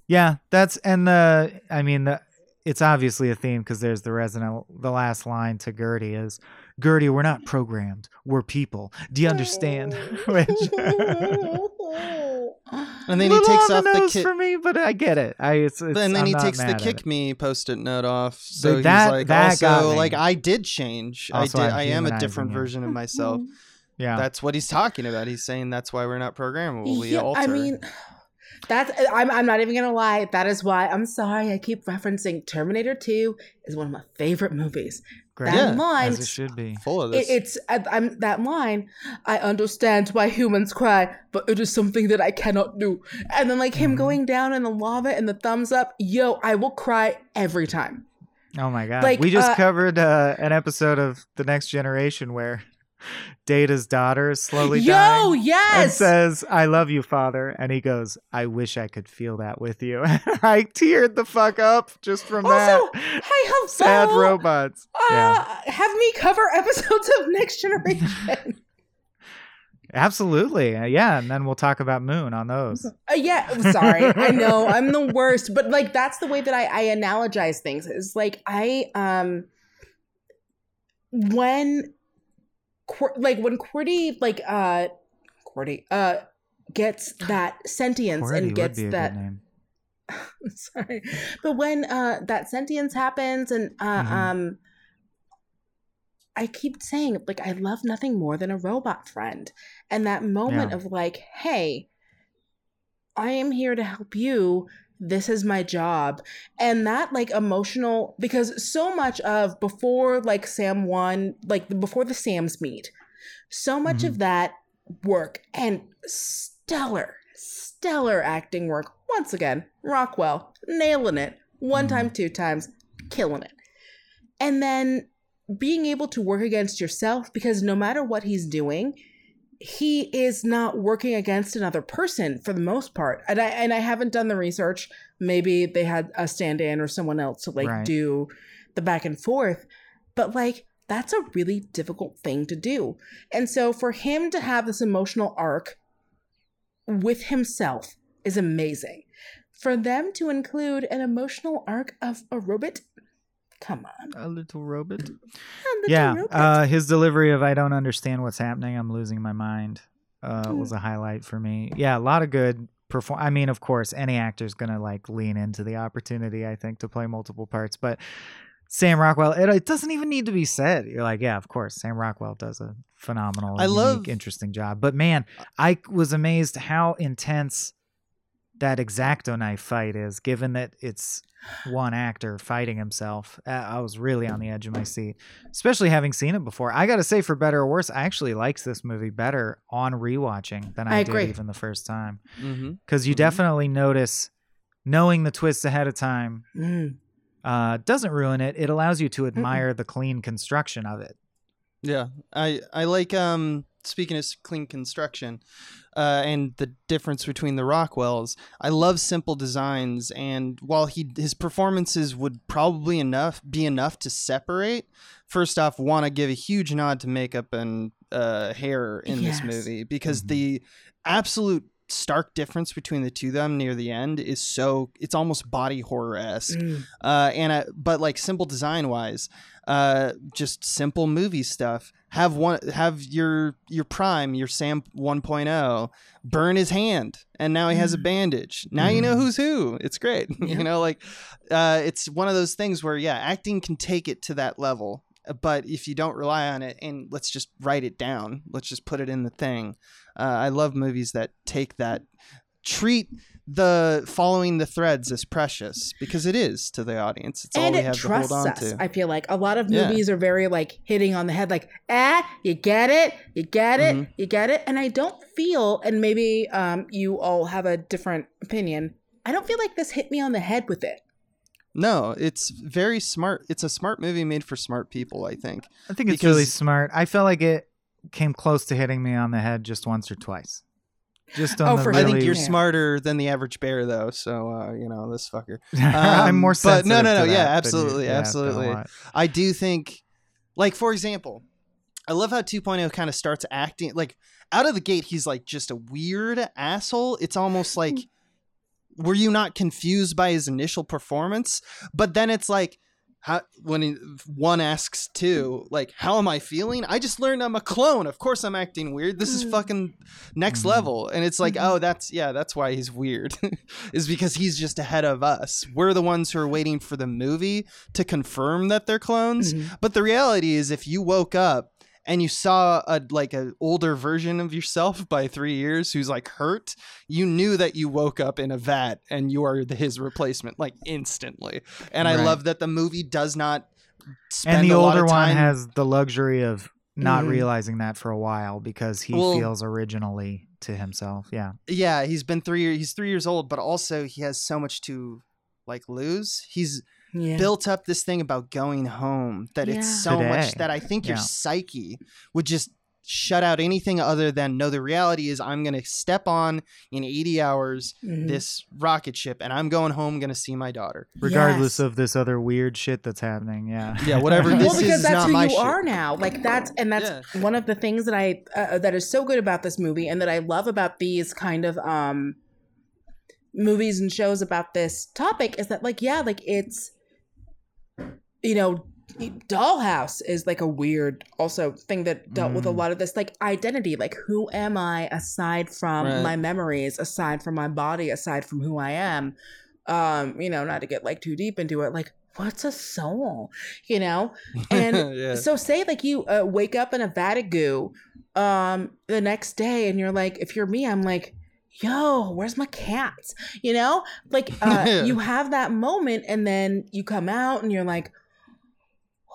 yeah. That's and the. I mean the. It's obviously a theme because there's the resonant. The last line to Gertie is, "Gertie, we're not programmed. We're people. Do you understand?" Which. And then he takes off the the nose ki- for me, but I get it. I it's, it's and then I'm he takes the kick me post-it note off. So that- he's like, that got also, me. like I did change. Also, I did. I'm I am a humanizing different you. version of myself. Yeah, That's what he's talking about. He's saying that's why we're not programmable. We yeah, alter. I mean, that's I'm I'm not even gonna lie. That is why I'm sorry. I keep referencing Terminator 2 is one of my favorite movies. Great. That Yeah, line, as it should be. full of it, it's I, I'm that line. I understand why humans cry, but it is something that I cannot do. And then like him Mhm. going down in the lava and the thumbs up. Yo, I will cry every time. Oh my god. Like, we just uh, covered uh, an episode of The Next Generation where Data's daughter is slowly Yo, dying. And yes. says, I love you, father. And he goes, I wish I could feel that with you. I teared the fuck up just from that. Also, that. Hi, hello. Sad robots. Uh, yeah. Have me cover episodes of Next Generation. Absolutely. Uh, yeah. And then we'll talk about Moon on those. Uh, yeah, I'm sorry. I know I'm the worst, but like that's the way that I, I analogize things. Is like I um when Qu- like when Gertie like uh Gertie uh gets that sentience and gets that sorry but when uh that sentience happens and uh Mhm. um i keep saying like i love nothing more than a robot friend and that moment Yeah. of like hey i am here to help you this is my job and that like emotional because so much of before like sam one like before the sams meet so much Mhm. of that work and stellar stellar acting work once again rockwell nailing it one Mhm. time two times killing it and then being able to work against yourself because no matter what he's doing he is not working against another person for the most part. And i and i haven't done the research. Maybe they had a stand-in or someone else to like Right. do the back and forth. But like that's a really difficult thing to do. And so for him to have this emotional arc with himself is amazing. For them to include an emotional arc of a robot come on A little robot. a little yeah. robot. Uh, his delivery of I don't understand what's happening. I'm losing my mind uh, was a highlight for me. Yeah. A lot of good perform. I mean, of course, any actor's going to like lean into the opportunity, I think, to play multiple parts. But Sam Rockwell, it, it doesn't even need to be said. You're like, yeah, of course, Sam Rockwell does a phenomenal, I unique, love- interesting job. But man, I was amazed how intense that exacto knife fight is, given that it's one actor fighting himself. Uh, I was really on the edge of my seat, especially having seen it before. I got to say, for better or worse, I actually liked this movie better on rewatching than I, I did agree. even the first time. Because you Mhm. definitely notice knowing the twists ahead of time Mm. uh, doesn't ruin it. It allows you to admire the clean construction of it. Yeah, I I like um speaking of clean construction, uh, and the difference between the Rockwells. I love simple designs, and while he his performances would probably enough be enough to separate. First off, want to give a huge nod to makeup and uh, hair in Yes. this movie because Mhm. the absolute stark difference between the two of them near the end is so it's almost body horror esque Mm. uh, and uh, but like simple design wise, uh, just simple movie stuff. Have one have your your prime your Sam 1.0 burn his hand, and now he has a Mm. bandage. Now you know Mhm. who's who. It's great. Yeah. you know, like uh, it's one of those things where yeah, acting can take it to that level. uh, But if you don't rely on it, and let's just write it down, let's just put it in the thing. Uh, I love movies that take that, treat the following the threads as precious because it is to the audience. It's all we it have to hold on us. to. I feel like a lot of Yeah. movies are very like hitting on the head, like, ah, you get it, you get it, Mhm. you get it. And I don't feel, and maybe um, you all have a different opinion. I don't feel like this hit me on the head with it. no, it's very smart. It's a smart movie made for smart people. I think. I think it's really smart. I felt like it came close to hitting me on the head just once or twice. Just on Oh, the for I think you're smarter than the average bear, though. So uh, you know this fucker. I'm more Um, but no, no, no, yeah, that than you- absolutely, yeah, absolutely. I do think, like for example, I love how 2.0 kind of starts acting like out of the gate he's like just a weird asshole. It's almost like were you not confused by his initial performance? But then it's like how when one asks two, like, how am I feeling? I just learned I'm a clone. Of course I'm acting weird. This is Mm. fucking next Mhm. level. And it's like, Mhm. oh, that's yeah, that's why he's weird. is because he's just ahead of us. We're the ones who are waiting for the movie to confirm that they're clones. Mhm. But the reality is if you woke up and you saw a like an older version of yourself by three years who's like hurt, you knew that you woke up in a vat and you are the, his replacement like instantly. And I love that the movie does not spend and the a lot older one has the luxury of not Mhm. realizing that for a while because he Well- feels originally to himself. Yeah. yeah, he's been three. He's three years old, but also he has so much to like lose. He's Yeah. built up this thing about going home that Yeah. it's so much that I think your Yeah. psyche would just shut out anything other than no the reality is I'm going to step on in 80 hours Mhm. this rocket ship and I'm going home going to see my daughter. Regardless Yes. of this other weird shit that's happening. Yeah. Yeah, whatever this well, because is that's not who my you shit. are now. Like that's and that's one of the things that I uh, that is so good about this movie, and that I love about these kind of um movies and shows about this topic is that like yeah, like it's you know. Dollhouse is like a weird also thing that dealt with a Mm. lot of this like identity like who am I aside from Right. my memories aside from my body aside from who I am um you know not to get like too deep into it like what's a soul you know and yeah. so say like you uh, wake up in a vat of goo um the next day and you're like if you're me i'm like yo where's my cats you know like uh you have that moment and then you come out and you're like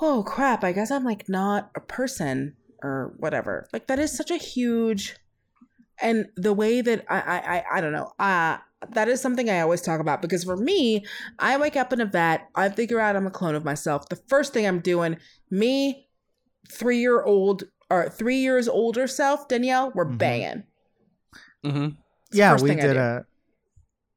oh crap i guess i'm like not a person or whatever like that is such a huge and the way that i i i, I don't know uh that is something I always talk about because for me, I wake up in a vat, I figure out I'm a clone of myself. The first thing I'm doing, me, three year old or three years older self, Danielle, we're Mhm. banging. hmm yeah, we did do. a.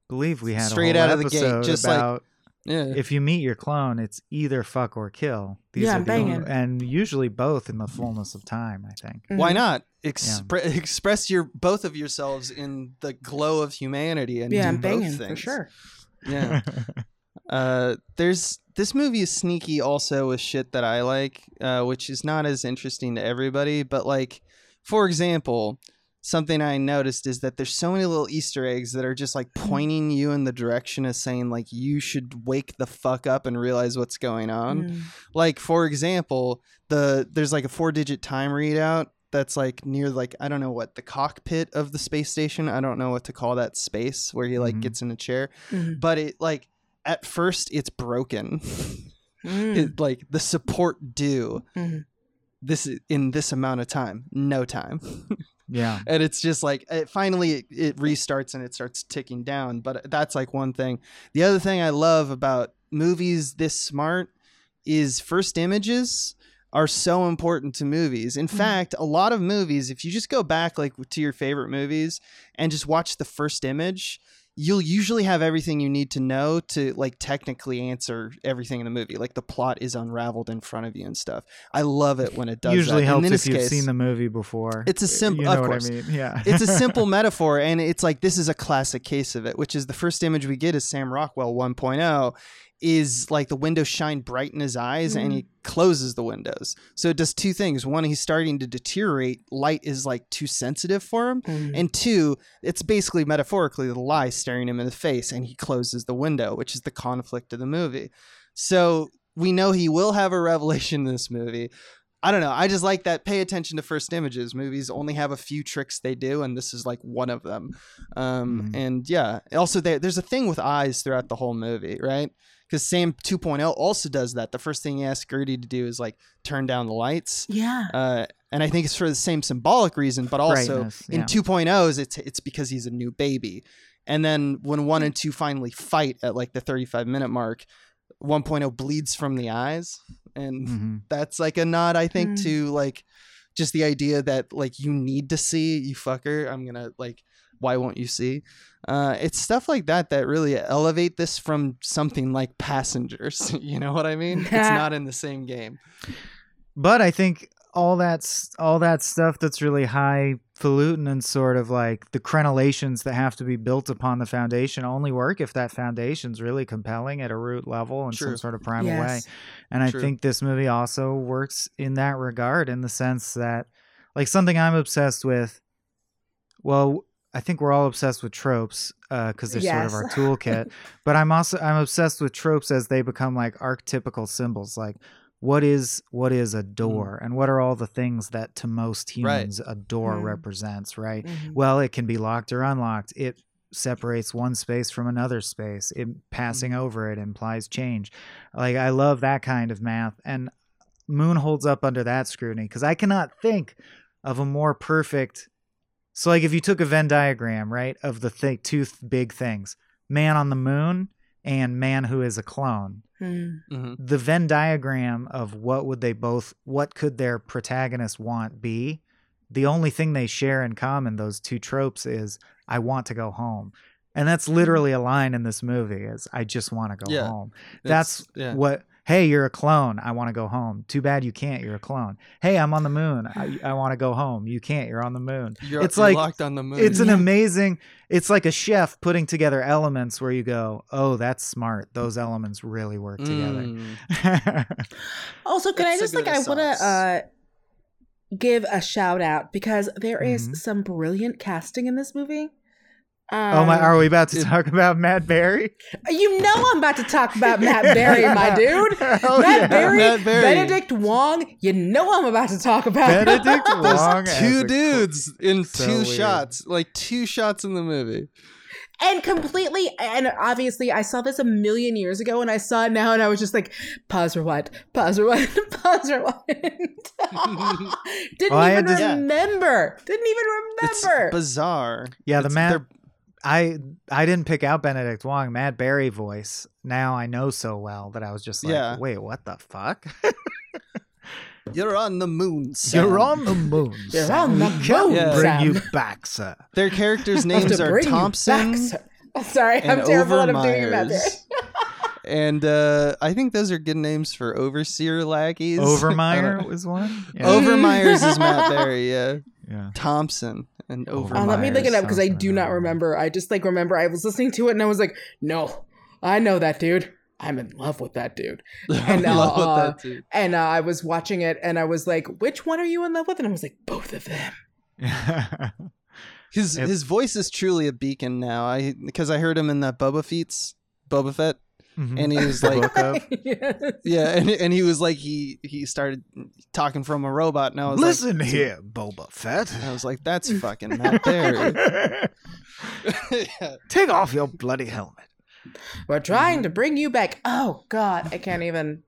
Believe we had Straight a whole out of the gate, episode just like- about Yeah. if you meet your clone, it's either fuck or kill. These Yeah, are the banging. only- and usually both in the fullness of time. I think. Why Mhm. not Expre- express your both of yourselves in the glow of humanity and Yeah, do I'm both banging for sure. Yeah. uh, there's this movie is sneaky also with shit that I like, uh, which is not as interesting to everybody. But like, for example, something I noticed is that there's so many little Easter eggs that are just like pointing you in the direction of saying like you should wake the fuck up and realize what's going on. Mm. Like for example, the there's like a four digit time readout that's like near like I don't know what the cockpit of the space station. I don't know what to call that space where he like Mhm. gets in a chair Mhm. but it like at first it's broken Mm. it like the support due Mhm. this in this amount of time no time yeah. and it's just like it finally it, it restarts and it starts ticking down but that's like one thing the other thing i love about movies this smart is first images are so important to movies in Mhm. fact a lot of movies if you just go back like to your favorite movies and just watch the first image you'll usually have everything you need to know to like technically answer everything in the movie like the plot is unraveled in front of you and stuff i love it when it does Usually that. helps in if you've case, seen the movie before. It's a uh, simple- You know of course. I mean? Yeah. it's a simple metaphor and it's like this is a classic case of it which is the first image we get is sam rockwell 1.0 is like the windows shine bright in his eyes and he closes the windows so it does two things one he's starting to deteriorate light is like too sensitive for him Mm. and two it's basically metaphorically the lie staring him in the face and he closes the window which is the conflict of the movie so we know he will have a revelation in this movie I don't know. I just like that. Pay attention to first images. Movies only have a few tricks they do, and this is like one of them. Um, Mhm. And yeah, also there, there's a thing with eyes throughout the whole movie, right? Because Sam 2.0 also does that. The first thing he asks Gertie to do is like turn down the lights, Yeah. uh, and I think it's for the same symbolic reason, but also Brightness, in yeah. 2.0s, it's it's because he's a new baby. And then when one and two finally fight at like the 35 minute mark, 1.0 bleeds from the eyes, and Mhm. that's like a nod i think Mm. to like just the idea that like you need to see you fucker i'm gonna like why won't you see? Uh it's stuff like that that really elevate this from something like passengers you know what i mean? It's not in the same game. But I think all that s- all that stuff that's really highfalutin and sort of like the crenellations that have to be built upon the foundation only work if that foundation's really compelling at a root level in some sort of primal way. Yes. And I think this movie also works in that regard in the sense that like something I'm obsessed with well I think we're all obsessed with tropes because they're Yes. sort of our toolkit. but I'm also I'm obsessed with tropes as they become like archetypical symbols. Like what is what is a door, and what are all the things that to most Mm. Right. humans a door Mm. represents? Right. Mhm. Well, it can be locked or unlocked. It separates one space from another space. It passing Mm-hmm. over it implies change. Like I love that kind of math, and Moon holds up under that scrutiny because I cannot think of a more perfect. So, like, if you took a Venn diagram, right, of the th- two th- big things, man on the moon and man who is a clone, Mm. hmm the Venn diagram of what would they both, what could their protagonist want be? The only thing they share in common, those two tropes, is I want to go home. And that's literally a line in this movie is I just want to go Yeah. home. That's yeah. what hey, you're a clone. I want to go home. Too bad you can't. You're a clone. Hey, I'm on the moon. I, I want to go home. You can't. You're on the moon. You're, it's like- locked on the moon. It's an amazing. It's like a chef putting together elements where you go, "Oh, that's smart. Those elements really work together." Mm. Also, can That's I a just like I want to uh give a shout out because there is Mhm. some brilliant casting in this movie. Oh my! Um, Are we about to it- talk about Matt Berry? You know I'm about to talk about Matt Berry, my dude. Hell Matt, yeah. Berry, Matt Berry. Benedict Wong. You know I'm about to talk about Benedict Wong as two a- dudes in So two weird. shots, like two shots in the movie. and completely and obviously I saw this a million years ago and I saw it now and I was just like pause for what? pause for what? pause for what?" didn't Well, even had to- Yeah. remember didn't even remember. It's remember bizarre. Yeah, the It's- Matt. They're- I I didn't pick out Benedict Wong, Matt Berry voice. Now I know so well that I was just like, Yeah. wait, what the fuck? You're on the moon. Sam. You're on the moon. You're Sam. on the We can't moon, bring you back, sir. Their characters' names are Thompson back. Sorry and I'm terrible at doing Matt Berry Overmeyers. and uh, I think those are good names for overseer lackeys. Overmeyer was one. Yeah. Overmeyers is Matt Berry. Yeah, yeah. Thompson and Oh, Uh, let me look it up because I do not remember. I just like remember I was listening to it and I was like, no, I know that dude. I'm in love with that dude. I'm in uh, love with uh, that too. And uh, I was watching it and I was like, which one are you in love with? And I was like, both of them. His If- his voice is truly a beacon now. I because I heard him in that Boba Fett's Boba Fett, Mhm. and he was The like, book of- Yes. yeah, and and he was like he he started talking from a robot. And I was like Listen like, here, Boba Fett. I was like, that's fucking Matt Berry. Yeah. Take off your bloody helmet. We're trying to bring you back. Oh God, I can't even.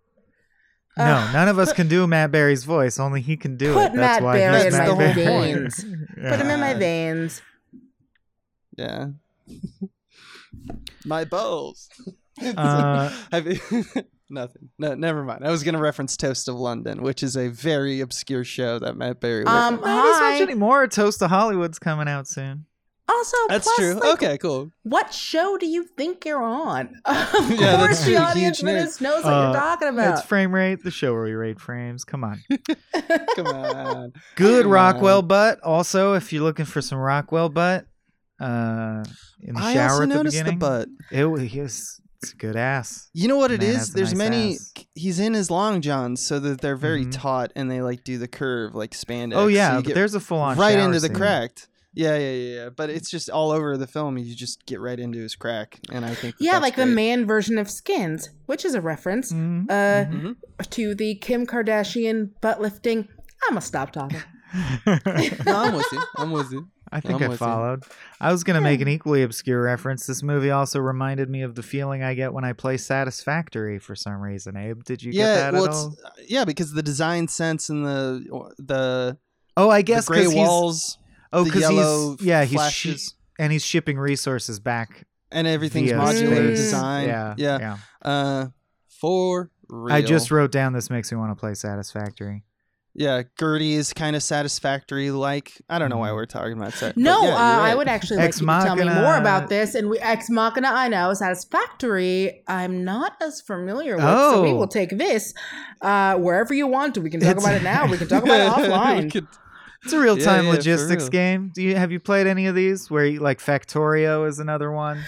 No, Uh, none of us put- can do Matt Berry's voice. Only he can do Put it. That's Matt why Berry in Matt my Berry. veins. Put him in my veins. Yeah. My balls. Uh, Have you- Nothing. No, never mind. I was gonna reference Toast of London, which is a very obscure show that Matt Berry. was Um, in. Not as much anymore. Toast of Hollywood's coming out soon. Also, that's plus, true. like, okay, cool. What show do you think you're on? Of Yeah, course, the audience Huge for nerd. this knows what Uh, you're talking about. It's frame rate, the show where we rate frames. Come on. Come on. Good Come Rockwell on. butt. Also, if you're looking for some Rockwell butt, uh, in the I shower also at the noticed beginning, the butt. it was it's, it's a good ass. You know what it Man is? has a There's nice many. ass. He's in his long johns, so that they're very Mhm. taut and they like do the curve like spandex. Oh so yeah, you but get there's a full on right into the scene. cracked. Yeah, yeah, yeah, yeah. But it's just all over the film. You just get right into his crack, and I think yeah, that's like the great. man version of Skims, which is a reference Mhm, Uh. Mhm. to the Kim Kardashian butt lifting. I'm gonna stop talking. No, I'm with you. I'm with you. I think I'm I with you. followed. I was gonna make an equally obscure reference. This movie also reminded me of the feeling I get when I play Satisfactory for some reason. Abe, did you yeah, get that well, at all? yeah because the design sense and the the Oh, I the guess gray walls, oh, because he's yeah, he's shi- flashes, and he's shipping resources back and everything's modular space. design. Yeah, yeah. yeah. Uh, for real. I just wrote down this makes me want to play Satisfactory. Yeah, Gertie is kind of satisfactory. Like I don't know why we're talking about sex. No, yeah, uh, you're I would actually like you to tell me more about this. And we, Ex Machina, I know, Satisfactory, I'm not as familiar with. So we Oh. will take this uh, wherever you want to. We can talk It's- about it now. We can talk about it We offline. could- It's a real time Yeah, yeah, logistics real. game. Do you have you played any of these? Where you, like Factorio is another one.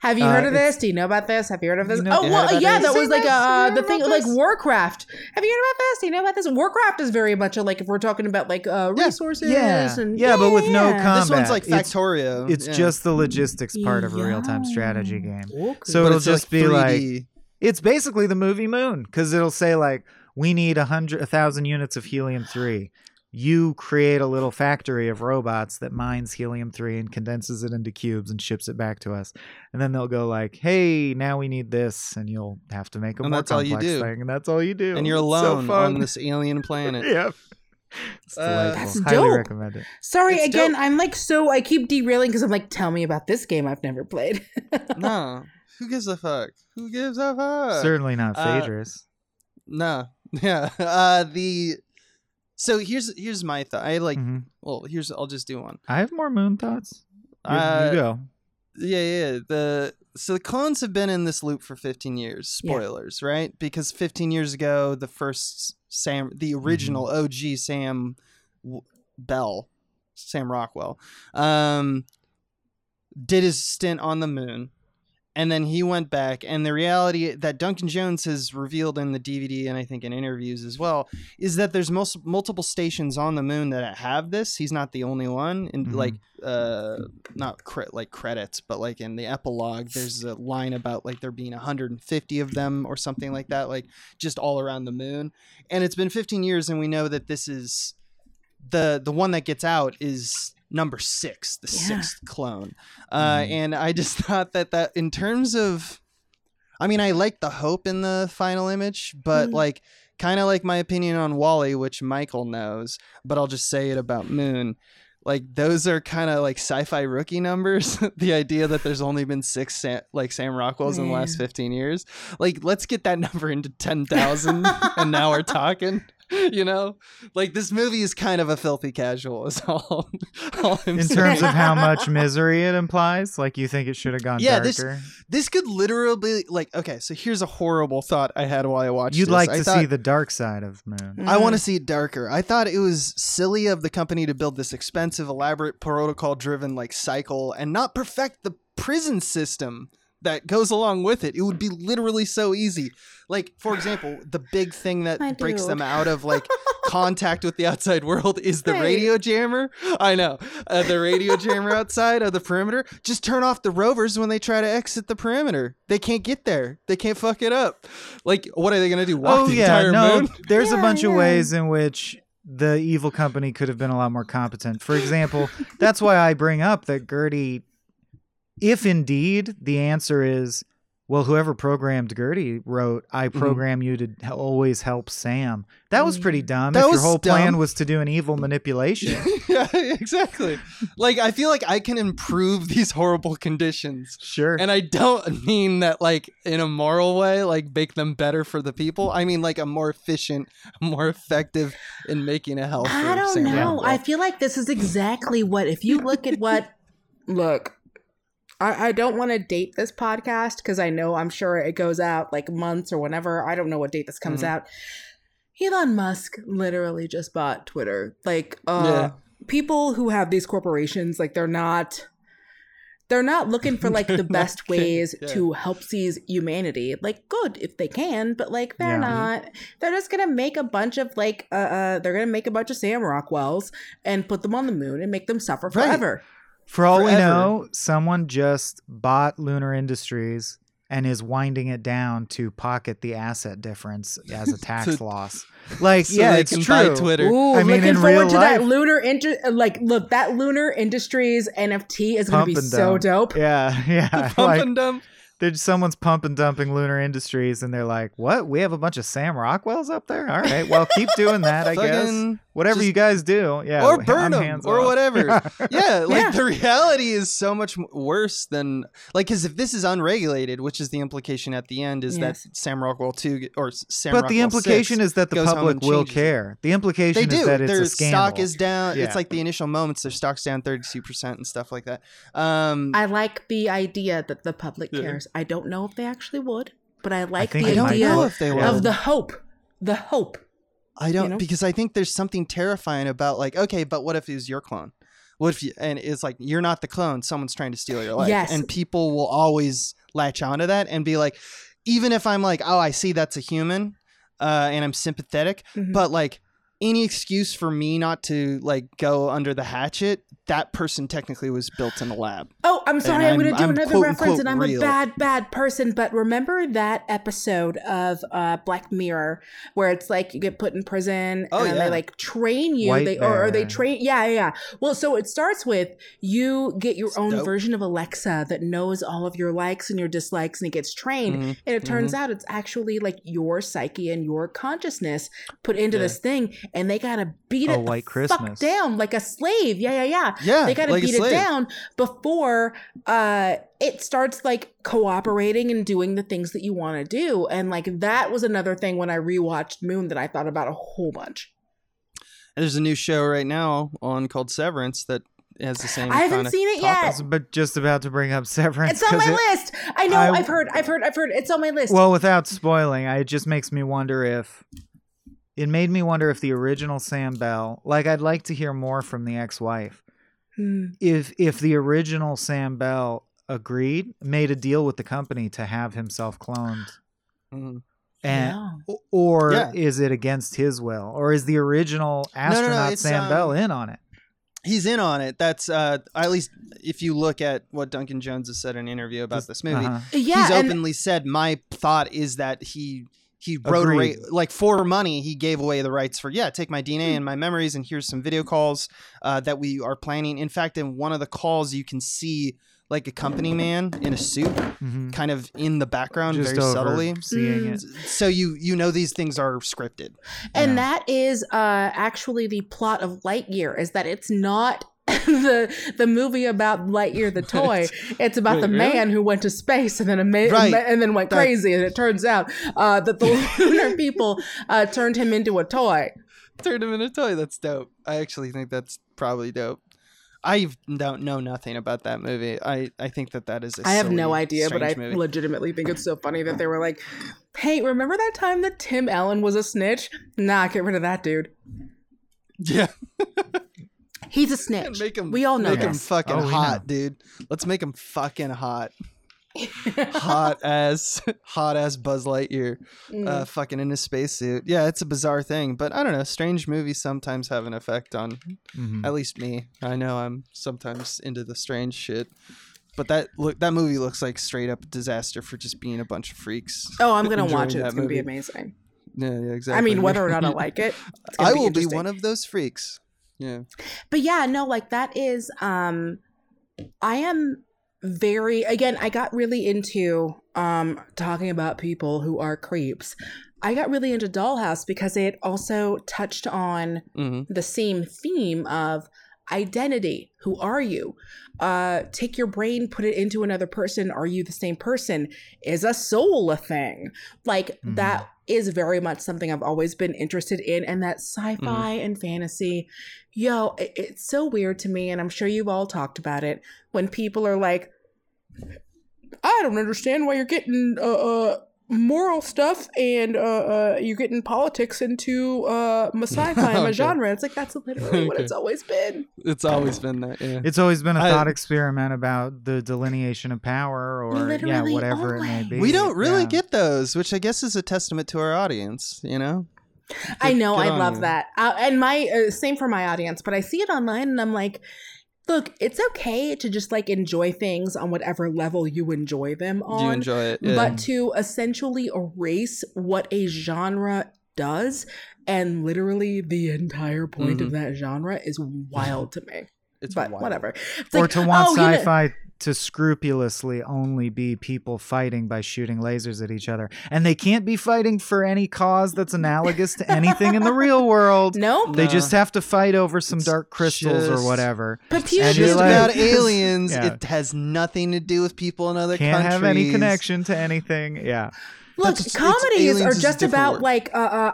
Have you Uh, heard of this? Do you know about this? Have you heard of this? You know- oh, well, yeah, this? that was like uh, the thing like? Warcraft. Have you heard about this? Do you know about this? Warcraft is very much a, like if we're talking about like uh, resources Yeah. and Yeah, but with no yeah. com- this one's like Combat. It's- Factorio. It's yeah. just the logistics part of a real time strategy game. Okay. So But it'll it's just be like 3D. it's basically the movie Moon because it'll say like we need a hundred a thousand units of helium three. You create a little factory of robots that mines helium three and condenses it into cubes and ships it back to us. And then they'll go like, "Hey, now we need this," and you'll have to make a And more that's all you do. thing, and that's all you do. and you're It's so alone on this alien planet. yeah. It's Uh, delightful. That's Highly dope. recommend it. Sorry It's again. dope. I'm like so. I keep derailing because I'm like, tell me about this game I've never played. no, who gives a fuck? Who gives a fuck? Certainly not uh, Phaedrus. No, yeah. Uh, the so here's here's my thought. I like. Mhm. Well, here's I'll just do one. I have more moon thoughts. You, you Uh, go. Yeah, yeah. The so the clones have been in this loop for 15 years. Yeah. Spoilers, right? Because 15 years ago, the first Sam, the original OG Sam W- Bell, Sam Rockwell, um, did his stint on the moon, and then he went back. And the reality that Duncan Jones has revealed in the DVD and I think in interviews as well is that there's most multiple stations on the moon that have this. He's not the only one, and Mhm. like uh not cre- like credits but like in the epilogue there's a line about like there being 150 of them or something like that like just all around the moon and it's been 15 years and we know that this is the the one that gets out is number six the Yeah. sixth clone uh Mhm. and i just thought that that in terms of i mean i like the hope in the final image but Mhm. like kind of like my opinion on WALL-E which michael knows but i'll just say it about moon like those are kind of like sci-fi rookie numbers the idea that there's only been six Sam, like sam rockwells in the last 15 years like let's get that number into 10000 and now we're talking you know like this movie is kind of a filthy casual is all, all I'm In saying. terms of how much misery it implies, like you think it should have gone Yeah, this- darker. this could literally like okay so here's a horrible thought i had while i watched You'd this. like I to thought- see the dark side of Moon. I want to mm. see it darker. I thought it was silly of the company to build this expensive, elaborate, protocol driven like cycle and not perfect the prison system that goes along with it. It would be literally so easy. Like, for example, the big thing that My breaks dude. them out of like contact with the outside world is the Right. radio jammer. I know. Uh, the radio jammer outside of the perimeter. Just turn off the rovers when they try to exit the perimeter. They can't get there. They can't fuck it up. Like, what are they going to do? Walk Oh the yeah, entire no. moon? There's a Yeah, bunch of ways in which the evil company could have been a lot more competent. For example, that's why I bring up that Gertie, if indeed the answer is, well, whoever programmed Gertie wrote, "I Mm-hmm. program you to always help Sam." That was pretty dumb. That if your was whole plan was to do an evil manipulation. yeah, exactly. Like I feel like I can improve these horrible conditions. sure. And I don't mean that like in a moral way, like make them better for the people. I mean like a more efficient, more effective in making a health. I don't Sam know. Rockwell. I feel like this is exactly what if you look at what look. I, I don't want to date this podcast because I know I'm sure it goes out like months or whenever. I don't know what date this comes Mhm. out. Elon Musk literally just bought Twitter. Like uh Yeah. people who have these corporations, like they're not they're not looking for like the best ways yeah. to help seize humanity. Like good if they can, but like they're Yeah. not. They're just gonna make a bunch of like uh, uh they're gonna make a bunch of Sam Rockwells and put them on the moon and make them suffer Right. Forever. For all we know, someone just bought Lunar Industries and is winding it down to pocket the asset difference as a tax To- loss. Like, So yeah, it's true. buy Twitter. Ooh, I mean, looking in forward real to that lunar inter- like look that lunar industries NFT is gonna be so dump. dope. Yeah, yeah. Pump like, and dump. There's someone's pump and dumping Lunar Industries, and they're like, "What? We have a bunch of Sam Rockwells up there. All right, well, keep doing that. I guess whatever just- you guys do, yeah, or burn them or off. whatever. yeah, like Yeah. the reality is so much worse than like because if this is unregulated, which is the implication at the end, is Yes. that Sam Rockwell two or S- Sam but the implication is that the public will care. The implication They is do. that it's Their a scandal. stock is down. Yeah. It's like the initial moments. Their stock's down thirty two percent and stuff like that. Um, I like the idea that the public Yeah. cares. I don't know if they actually would, but I like think the I idea know if they will. of the hope. The hope. I don't know? because I think there's something terrifying about like okay, but what if it was your clone? What if you and it's like you're not the clone, someone's trying to steal your life, Yes. and people will always latch onto that and be like, even if I'm like, oh, I see that's a human, uh, and I'm sympathetic, Mhm. but like any excuse for me not to like go under the hatchet, that person technically was built in a lab. Oh, I'm sorry. I'm, I'm- going to do I'm another quote, reference, unquote and I'm real. a bad, bad person. But remember that episode of uh, Black Mirror where it's like you get put in prison Oh, and yeah. they like train you, White they or, or they train. Yeah, yeah, yeah. Well, so it starts with you get your It's own dope. version of Alexa that knows all of your likes and your dislikes, and it gets trained. Mhm. And it turns out it's actually like your psyche and your consciousness put into Yeah. this thing, and they gotta beat Oh, it White fuck Christmas. down like a slave. Yeah, yeah, yeah Yeah, they gotta like beat it down before uh it starts like cooperating and doing the things that you want to do and like that was another thing when i rewatched moon that i thought about a whole bunch And there's a new show right now on called Severance that has the same. i haven't seen it. Yet but just about to bring up Severance. it's on my it- list i know I, have heard i've heard i've heard it's on my list Well, without spoiling, I- it just makes me wonder if it made me wonder if the original Sam Bell, like I'd like to hear more from the ex-wife. Hmm. If if the original Sam Bell agreed, made a deal with the company to have himself cloned, Mhm. and Yeah. or Yeah. is it against his will, or is the original no, astronaut it's, Sam um, Bell in on it? He's in on it. That's uh, at least if you look at what Duncan Jones has said in an interview about this movie. Uh-huh. yeah he's and openly said my thought is that he he wrote a Agreed. ra- like for money he gave away the rights for yeah take my Hmm. dna and my memories and here's some video calls uh, that we are planning in fact in one of the calls you can see like a company man in a suit Mhm. kind of in the background Just very subtly seeing it. so you you know these things are scripted and Yeah. that is uh actually the plot of lightyear is that it's not the the movie about Lightyear the toy. It's about Wait, the really? man who went to space and then ama- Right. and then went That- crazy. And it turns out uh, that the lunar people uh, turned him into a toy. turned him into a toy that's dope i actually think that's probably dope I don't know nothing about that movie. I, I think that that is. a I have no idea, but I movie. legitimately think it's so funny that they were like, "Hey, remember that time that Tim Allen was a snitch? Nah, get rid of that dude. yeah, He's a snitch. make him. we all know make him fucking Oh, we hot, dude. Let's make him fucking hot. hot as hot as Buzz Lightyear, Mm. uh, fucking in his spacesuit. Yeah, it's a bizarre thing, but I don't know. Strange movies sometimes have an effect on Mhm. at least me. I know I'm sometimes into the strange shit, but that look that movie looks like straight up disaster for just being a bunch of freaks. oh, I'm gonna watch it. that It's gonna be amazing. Yeah, yeah, exactly. I mean, whether or not I like it, it's I be will be one of those freaks. Yeah. but yeah no like that is um i am very again i got really into um talking about people who are creeps. I got really into dollhouse because it also touched on hmm the same theme of identity. Who are you? Uh take your brain put it into another person. Are you the same person? Is a soul a thing? Like Mhm. that is very much something i've always been interested in and that sci-fi and fantasy. Yo it- it's so weird to me and i'm sure you've all talked about it when people are like i don't understand why you're getting uh, uh moral stuff and uh, uh you're getting politics into uh my sci-fi and my genre it's like that's literally what it's always been It's always been that. Yeah. It's always been a I- thought experiment about the delineation of power or yeah, Literally whatever it may be. we don't really Yeah. get those, which I guess is a testament to our audience. You know. I know, I love you. that. Uh, and my uh, same for my audience, but I see it online and I'm like, look, it's okay to just like enjoy things on whatever level you enjoy them Do you enjoy it? Yeah. but to essentially erase what a genre does and literally the entire point of Mm-hmm. that genre is wild to me. It's but wild. whatever. It's or like, to want oh, you know- sci-fi to scrupulously only be people fighting by shooting lasers at each other and they can't be fighting for any cause that's analogous to anything in the real world Nope. they No. just have to fight over some It's dark crystals or whatever But And just like- about aliens. Yeah. It has nothing to do with people in other can't countries. have any connection to anything yeah Look, That's- it's- comedies are just about word. like uh, uh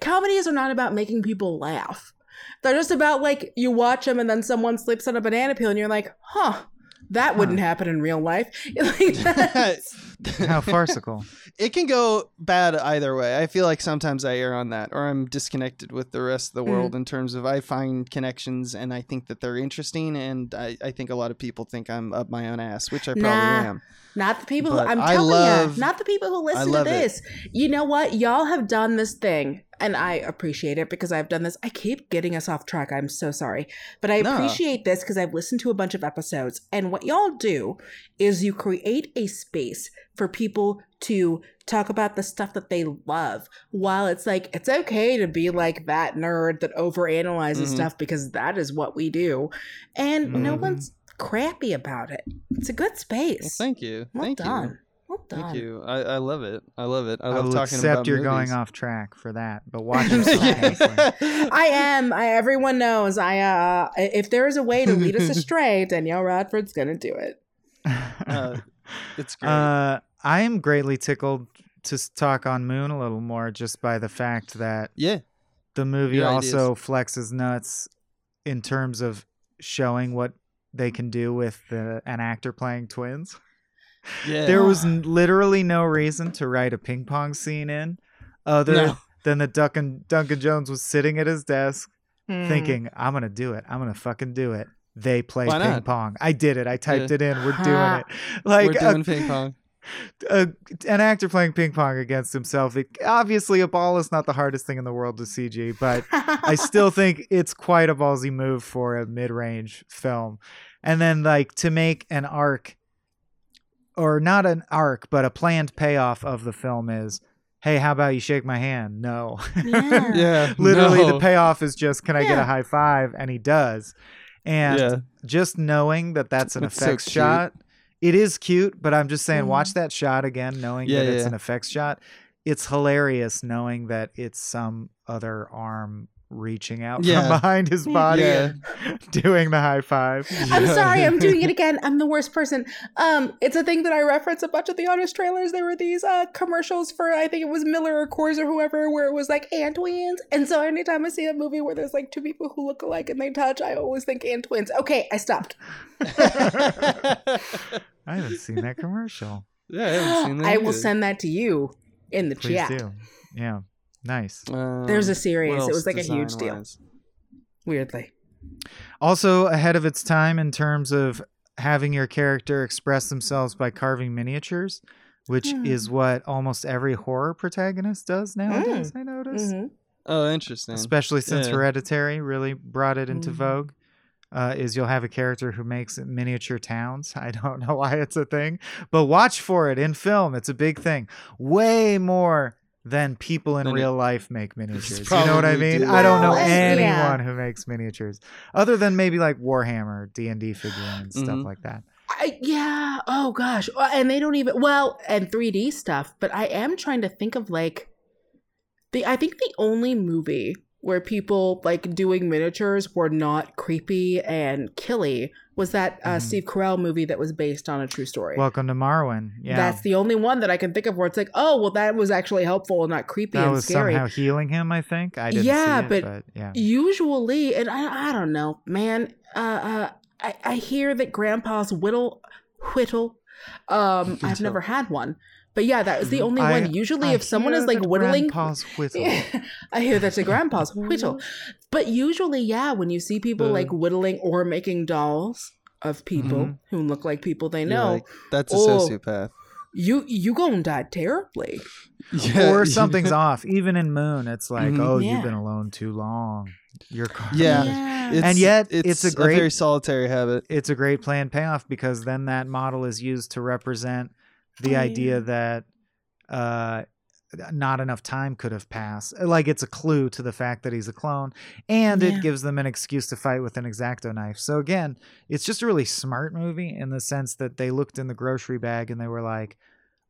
comedies are not about making people laugh. They're just about like you watch them and then someone slips on a banana peel and you're like, huh, that wouldn't happen in real life. Like, how farcical it can go bad either way. I feel like sometimes I err on that, or I'm disconnected with the rest of the Mm. world in terms of I find connections and I think that they're interesting, and I, I think a lot of people think I'm up my own ass, which I probably Nah. am. not the people But who I'm I telling love- you, not the people who listen to love it. this. You know what? Y'all have done this thing, and I appreciate it because I've done this. I keep getting us off track. I'm so sorry, but I No. appreciate this because I've listened to a bunch of episodes. And what y'all do is you create a space for people to talk about the stuff that they love while it's like it's okay to be like that nerd that overanalyzes Mhm. stuff because that is what we do and no Mhm. one's crappy about it it's a good space Well, thank you, well thank done you, well done thank you. I, I love it. I love it. I I love will talking accept about you're movies. going off track for that but watch yourself. I am. I, everyone knows. I uh, if there is a way to lead us astray, Danielle Radford's gonna do it. Uh, it's great. Uh, I am greatly tickled to talk on Moon a little more just by the fact that yeah, the movie Your also flexes nuts in terms of showing what they can do with the, an actor playing twins. yeah. There was n- literally no reason to write a ping pong scene in other No. than that Duncan, Duncan Jones was sitting at his desk Hmm. thinking, I'm going to do it. I'm going to fucking do it. They play Why ping not? pong. I did it. I typed Yeah. it in. We're doing it. Like We're a- doing uh, ping pong. a, an actor playing ping pong against himself. It, obviously, a ball is not the hardest thing in the world to CG, but I still think it's quite a ballsy move for a mid-range film. And then, like, to make an arc, or not an arc, but a planned payoff of the film is, hey, how about you shake my hand? No. Yeah. Yeah, Literally, no. the payoff is just, can I get a high five? And he does. And yeah, just knowing that that's an It's effects cute. shot it is cute but i'm just saying Mhm. watch that shot again knowing Yeah, that it's yeah. an effects shot it's hilarious knowing that it's some other arm reaching out Yeah. from behind his body Yeah. and doing the high five I'm sorry, I'm doing it again. I'm the worst person. Um, it's a thing that I reference a bunch of the honest trailers. There were these uh commercials for I think it was Miller or Coors or whoever, where it was like and twins. And so anytime I see a movie where there's like two people who look alike and they touch, I always think and twins. Okay, I stopped. i haven't seen that commercial yeah, I haven't seen that. I will send that to you in the please chat. do yeah nice Um, There's a series. It was like a huge deal. design-wise? Weirdly. also ahead of its time in terms of having your character express themselves by carving miniatures which Hmm. is what almost every horror protagonist does nowadays i notice Mhm. Oh, interesting. especially since Yeah. Hereditary really brought it into Mhm. vogue. Uh, is you'll have a character who makes miniature towns. I don't know why it's a thing, but watch for it in film. It's a big thing. Way more than people in Than it- real life make miniatures. You know what I probably mean? do. I don't know Well, and- yeah. anyone who makes miniatures other than maybe like Warhammer, D and D figurines, stuff Mhm. like that. I, yeah. Oh gosh. Uh, And they don't even well, and 3D stuff. But I am trying to think of like the. I think the only movie where people like doing miniatures were not creepy and killy was that uh, Mhm. Steve Carell movie that was based on a true story. Welcome to Marwen. Yeah, That's the only one that I can think of where it's like, oh, well, that was actually helpful and not creepy that and was scary. somehow healing him. I think I didn't Yeah, see it, but- but yeah. usually and I, I don't know man uh, uh I, I hear that grandpa's whittle whittle um i've never had one but yeah that was the only I- one usually I if someone is like whittling Grandpa's whittle. i hear that's a grandpa's whittle but usually yeah when you see people The- like whittling or making dolls of people Mhm. who look like people they know like, that's a Oh. sociopath. you you gonna die terribly Yeah, or something's off. Even in Moon, it's like, Mhm. oh, Yeah. you've been alone too long. You're car- Yeah. It's, And yet, it's a great- very solitary habit. it's a great plan payoff because then that model is used to represent the Oh, idea that uh, not enough time could have passed. Like it's a clue to the fact that he's a clone, and Yeah. it gives them an excuse to fight with an exacto knife. So again, it's just a really smart movie in the sense that they looked in the grocery bag and they were like,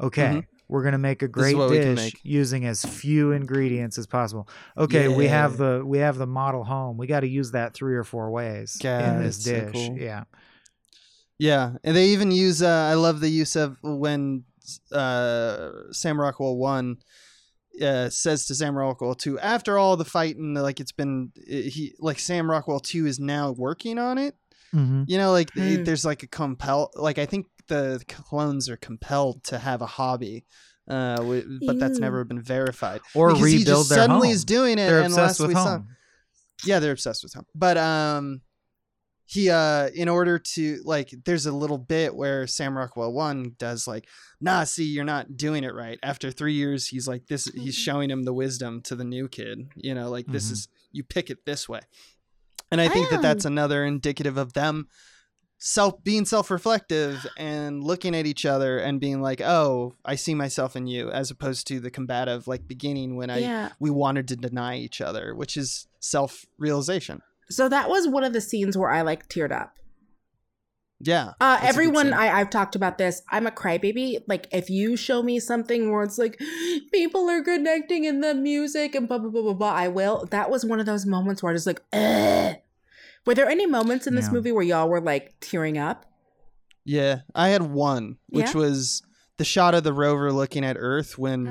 "Okay, Mhm. we're gonna make a great what we can dish using as few ingredients as possible." Okay, we have the we have the model home. We got to use that three or four ways God, in this it's so dish. cool. Yeah. Yeah, and they even use. Uh, I love the use of when uh, Sam Rockwell one uh, says to Sam Rockwell two. After all the fighting, like it's been, he like Sam Rockwell two is now working on it. Mm-hmm. You know, like Hmm. there's like a compel. Like I think the clones are compelled to have a hobby. Uh, wi- but that's never been verified. Or because he rebuild just their suddenly home. is doing it. They're and obsessed last with we saw- home. yeah they're obsessed with him but um he uh in order to like there's a little bit where sam rockwell one does like nah see you're not doing it right after three years he's like this he's showing him the wisdom to the new kid you know like this Mhm. is you pick it this way and i think that that's Oh. another indicative of them self being self-reflective and looking at each other and being like oh i see myself in you as opposed to the combative like beginning when i yeah. we wanted to deny each other which is self-realization So that was one of the scenes where I like teared up. Yeah. Uh, That's a good everyone. I, I've talked about this. I'm a crybaby. Like, if you show me something where it's like people are connecting in the music and blah blah blah blah blah, I will. That was one of those moments where I just like, Ugh. were there any moments in this Yeah. movie where y'all were like tearing up? Yeah. I had one, which Yeah? was the shot of the rover looking at Earth when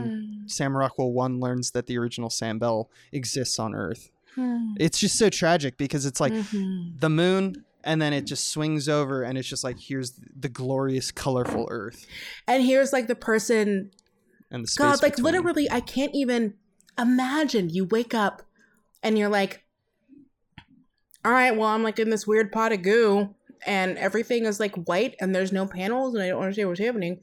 Mm. Sam Rockwell 1 learns that the original Sam Bell exists on Earth. Hmm. It's just so tragic because it's like Mhm. the moon and then it just swings over and it's just like here's the glorious colorful Earth and here's like the person and the God, like between. literally, I can't even imagine. You wake up and you're like, all right, well, I'm like in this weird pot of goo and everything is like white and there's no panels and I don't understand what's happening.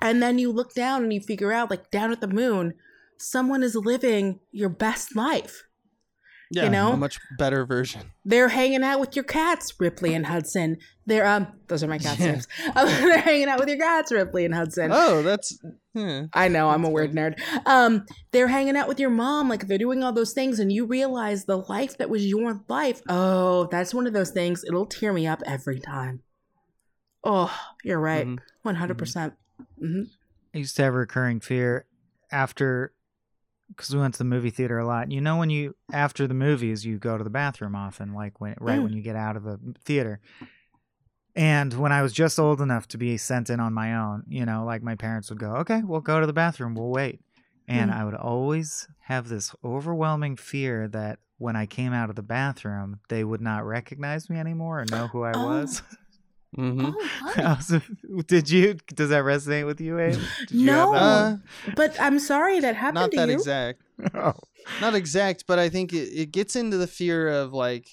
And then you look down and you figure out, like, down at the moon, someone is living your best life. Yeah, you know? a much better version. They're hanging out with your cats, Ripley and Hudson. They're um, those are my cats' Yeah. names. Um, they're hanging out with your cats, Ripley and Hudson. Oh, that's yeah. I know I'm a weird nerd. Um, they're hanging out with your mom, like they're doing all those things, and you realize the life that was your life. Oh, that's one of those things. It'll tear me up every time. Oh, you're right, Mhm. one hundred percent. Mm-hmm. I used to have a recurring fear after because we went to the movie theater a lot. You know, when you after the movies, you go to the bathroom often, like when right Mm. when you get out of the theater. And when I was just old enough to be sent in on my own, you know, like my parents would go, "Okay, we'll go to the bathroom. We'll wait." And Mm. I would always have this overwhelming fear that when I came out of the bathroom, they would not recognize me anymore or know who I Oh. was. Mhm. Oh, I was- Did you? Does that resonate with you, Abe? Did you have No. Uh, but I'm sorry that happened to you. not to that you. exact. Oh. not exact, but I think it, it gets into the fear of like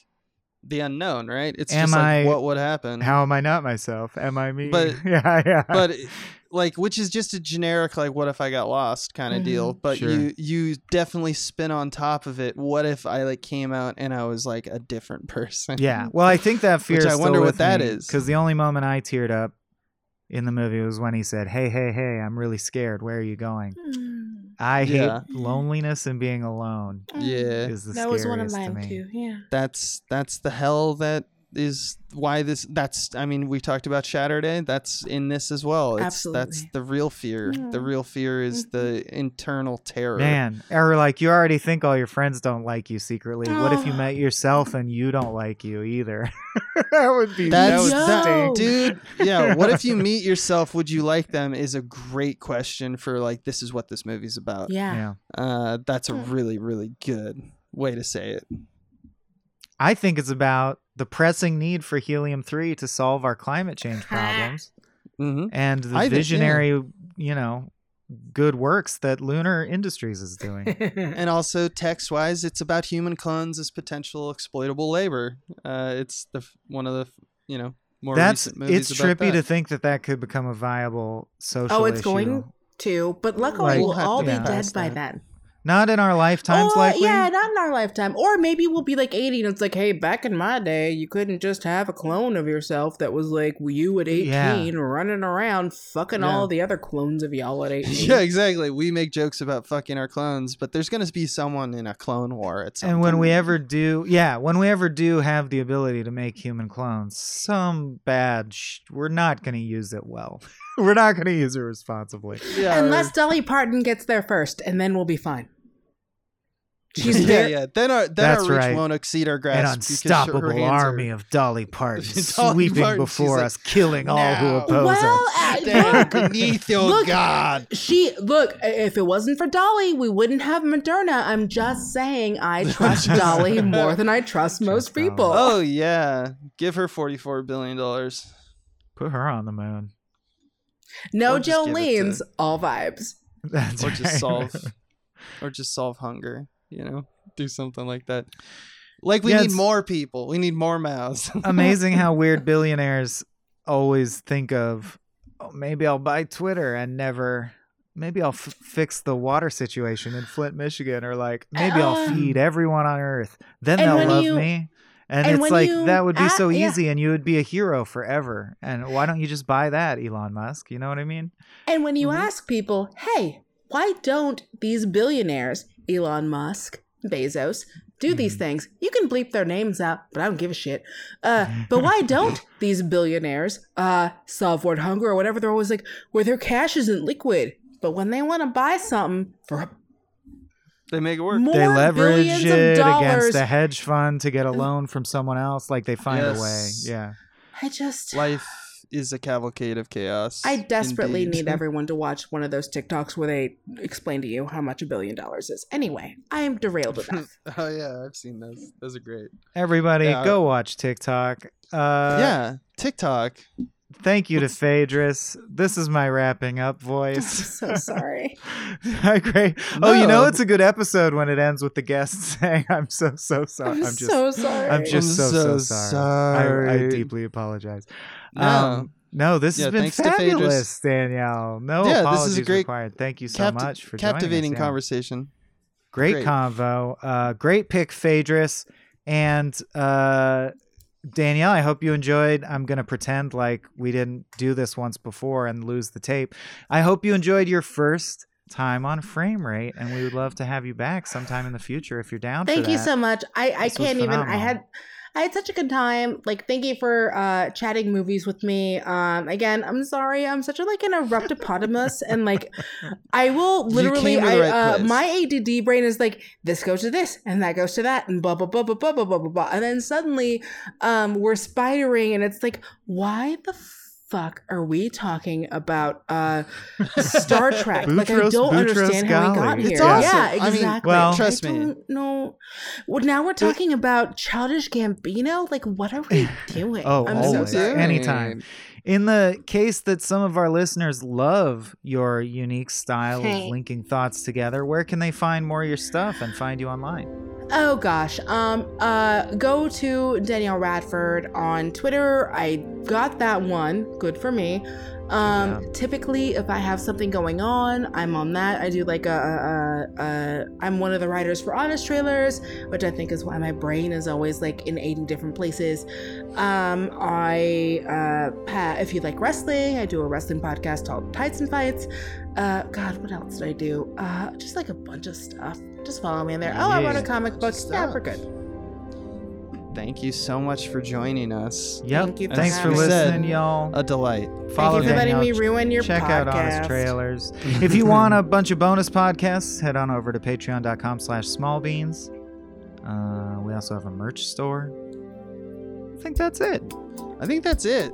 the unknown, right? It's Am just like I- what would happen. How am I not myself? Am I me? But- yeah, yeah. but it- like which is just a generic like what if I got lost kind of Mhm. deal. But Sure. you you definitely spin on top of it. What if I like came out and I was like a different person? yeah. Well, I think that fear. Which is I wonder what with that me, is. Because the only moment I teared up in the movie was when he said, "Hey, hey, hey, I'm really scared. Where are you going?" Mm. I Yeah. hate loneliness and being alone. Yeah. Is the that was one of scariest to mine too. Yeah. That's that's the hell that is why this that's I mean we talked about Saturday that's in this as well it's that's the real fear the real fear is the internal terror Man, or like you already think all your friends don't like you secretly. What if you Oh. met yourself and you don't like you either? that would be That's that would Yo. dude yeah what if you meet yourself would you like them is a great question for like this is what this movie's about Yeah. Yeah. uh that's a really really good way to say it I think it's about the pressing need for helium 3 to solve our climate change problems hmm and the I think, yeah. visionary, you know, good works that Lunar Industries is doing. and also text wise it's about human clones as potential exploitable labor uh it's the one of the you know more That's recent movies it's about trippy that. to think that that could become a viable social Oh, it's ally going to, but luckily Like- we'll We'll all be be dead past by that. then. Not in our lifetimes, or, likely. Yeah, not in our lifetime. Or maybe we'll be like 80 and it's like, hey, back in my day, you couldn't just have a clone of yourself that was like you at 18 Yeah. running around fucking Yeah. all the other clones of y'all at 18. Yeah, exactly. We make jokes about fucking our clones, but there's gonna be someone in a clone war at some point. And when point. we ever do, yeah, when we ever do have the ability to make human clones, some bad, sh- we're not going to use it well. we're not going to use it responsibly. yeah, or- Unless Dolly Parton gets there first, and then we'll be fine. She's yeah, very, yeah. Then our then That's our reach right. won't exceed our An grasp. because her unstoppable army are- of Dolly Partons Dolly sweeping Parton, she's before like, us, killing all who oppose Well, us. uh, Stand look, beneath your Look, god. She look. If it wasn't for Dolly, we wouldn't have Moderna. I'm just saying, I trust Dolly more than I trust most Dolly. people. Oh yeah, give her forty-four billion dollars. Put her on the moon. No or just to- all vibes. That's or right. just solve or just solve hunger you know do something like that like we Yeah, need more people we need more mouths Amazing how weird billionaires always think of, oh, maybe I'll buy Twitter and never. Maybe I'll f- fix the water situation in Flint, Michigan, or like maybe I'll Um, feed everyone on Earth. Then they'll love you- me. And, and it's like that would be so a- yeah. easy, and you would be a hero forever. And why don't you just buy that, Elon Musk? You know what I mean? And when you Mhm. ask people, hey, why don't these billionaires, Elon Musk, Bezos, do these Mhm. things? You can bleep their names out, but I don't give a shit. Uh, but why don't these billionaires uh, solve world hunger or whatever? They're always like, where their cash isn't liquid. But when they want to buy something for they make it work more they leverage it of against a hedge fund to get a loan from someone else. Like they find a way. Yeah. I just, life is a cavalcade of chaos I desperately indeed. need everyone to watch one of those TikToks where they explain to you how much a billion dollars is. Anyway, I am derailed enough. oh yeah i've seen those those are great Everybody, Yeah. go watch TikTok. Uh, yeah tiktok Thank you to Phaedrus. This is my wrapping up I'm voice. so sorry. I great. Oh, you know it's a good episode when it ends with the guest saying, "I'm so so sorry." I'm, I'm just, so sorry. I'm just so so, so sorry. I, I deeply apologize. No. Um, no, this Yeah, has been thanks to fabulous, Danielle. No Yeah, this is a apologies great required. Thank you so Capt- much for captivating us. conversation Great, Great. convo. Uh, great pick, Phaedrus. And uh, Danielle, I hope you enjoyed. I'm going to pretend like we didn't do this once before and lose the tape. I hope you enjoyed your first time on frame rate, and we would love to have you back sometime in the future if you're down for Thank you so much. I, I This can't even. I had. I had such a good time. Like, thank you for uh, chatting movies with me. Um, again, I'm sorry. I'm such a like an eruptopotamus, and like, I will literally. came to the I right uh, my ADD brain is like this goes to this, and that goes to that, and blah blah blah blah blah blah blah blah, blah. and then suddenly, um, we're spidering, and it's like, why the fuck are we talking about uh Star Trek? like, I don't understand how we got here. It's awesome. Yeah, I mean, well- Trust me. know. Well, now we're talking about Childish Gambino. Like, what are we doing? Oh, I'm always. so sorry. Anytime. In the case that some of our listeners love your unique style Hey. of linking thoughts together, where can they find more of your stuff and find you online? Oh gosh. Um. Uh. Go to Danielle Radford on Twitter. I got that one. Good for me. Um. Typically, if I have something going on, I'm on that. I do like a. a, a, a I'm one of the writers for Honest Trailers, which I think is why my brain is always like in 80 different places. Um. I. Uh. If you like wrestling, I do a wrestling podcast called Tights and Fights. Uh. God, what else did I do? Uh. Just like a bunch of stuff. Just follow me in there. Oh, I wrote a comic book. Yeah, we're good. Thank you so much for joining us. Yep. Thank you for Thanks for having me. listening, y'all. A delight. Follow Thank you for letting me ruin your Check podcast. out Honest Trailers. if you want a bunch of bonus podcasts, head on over to patreon.com slash smallbeans. Uh, we also have a merch store. I think that's it. I think that's it.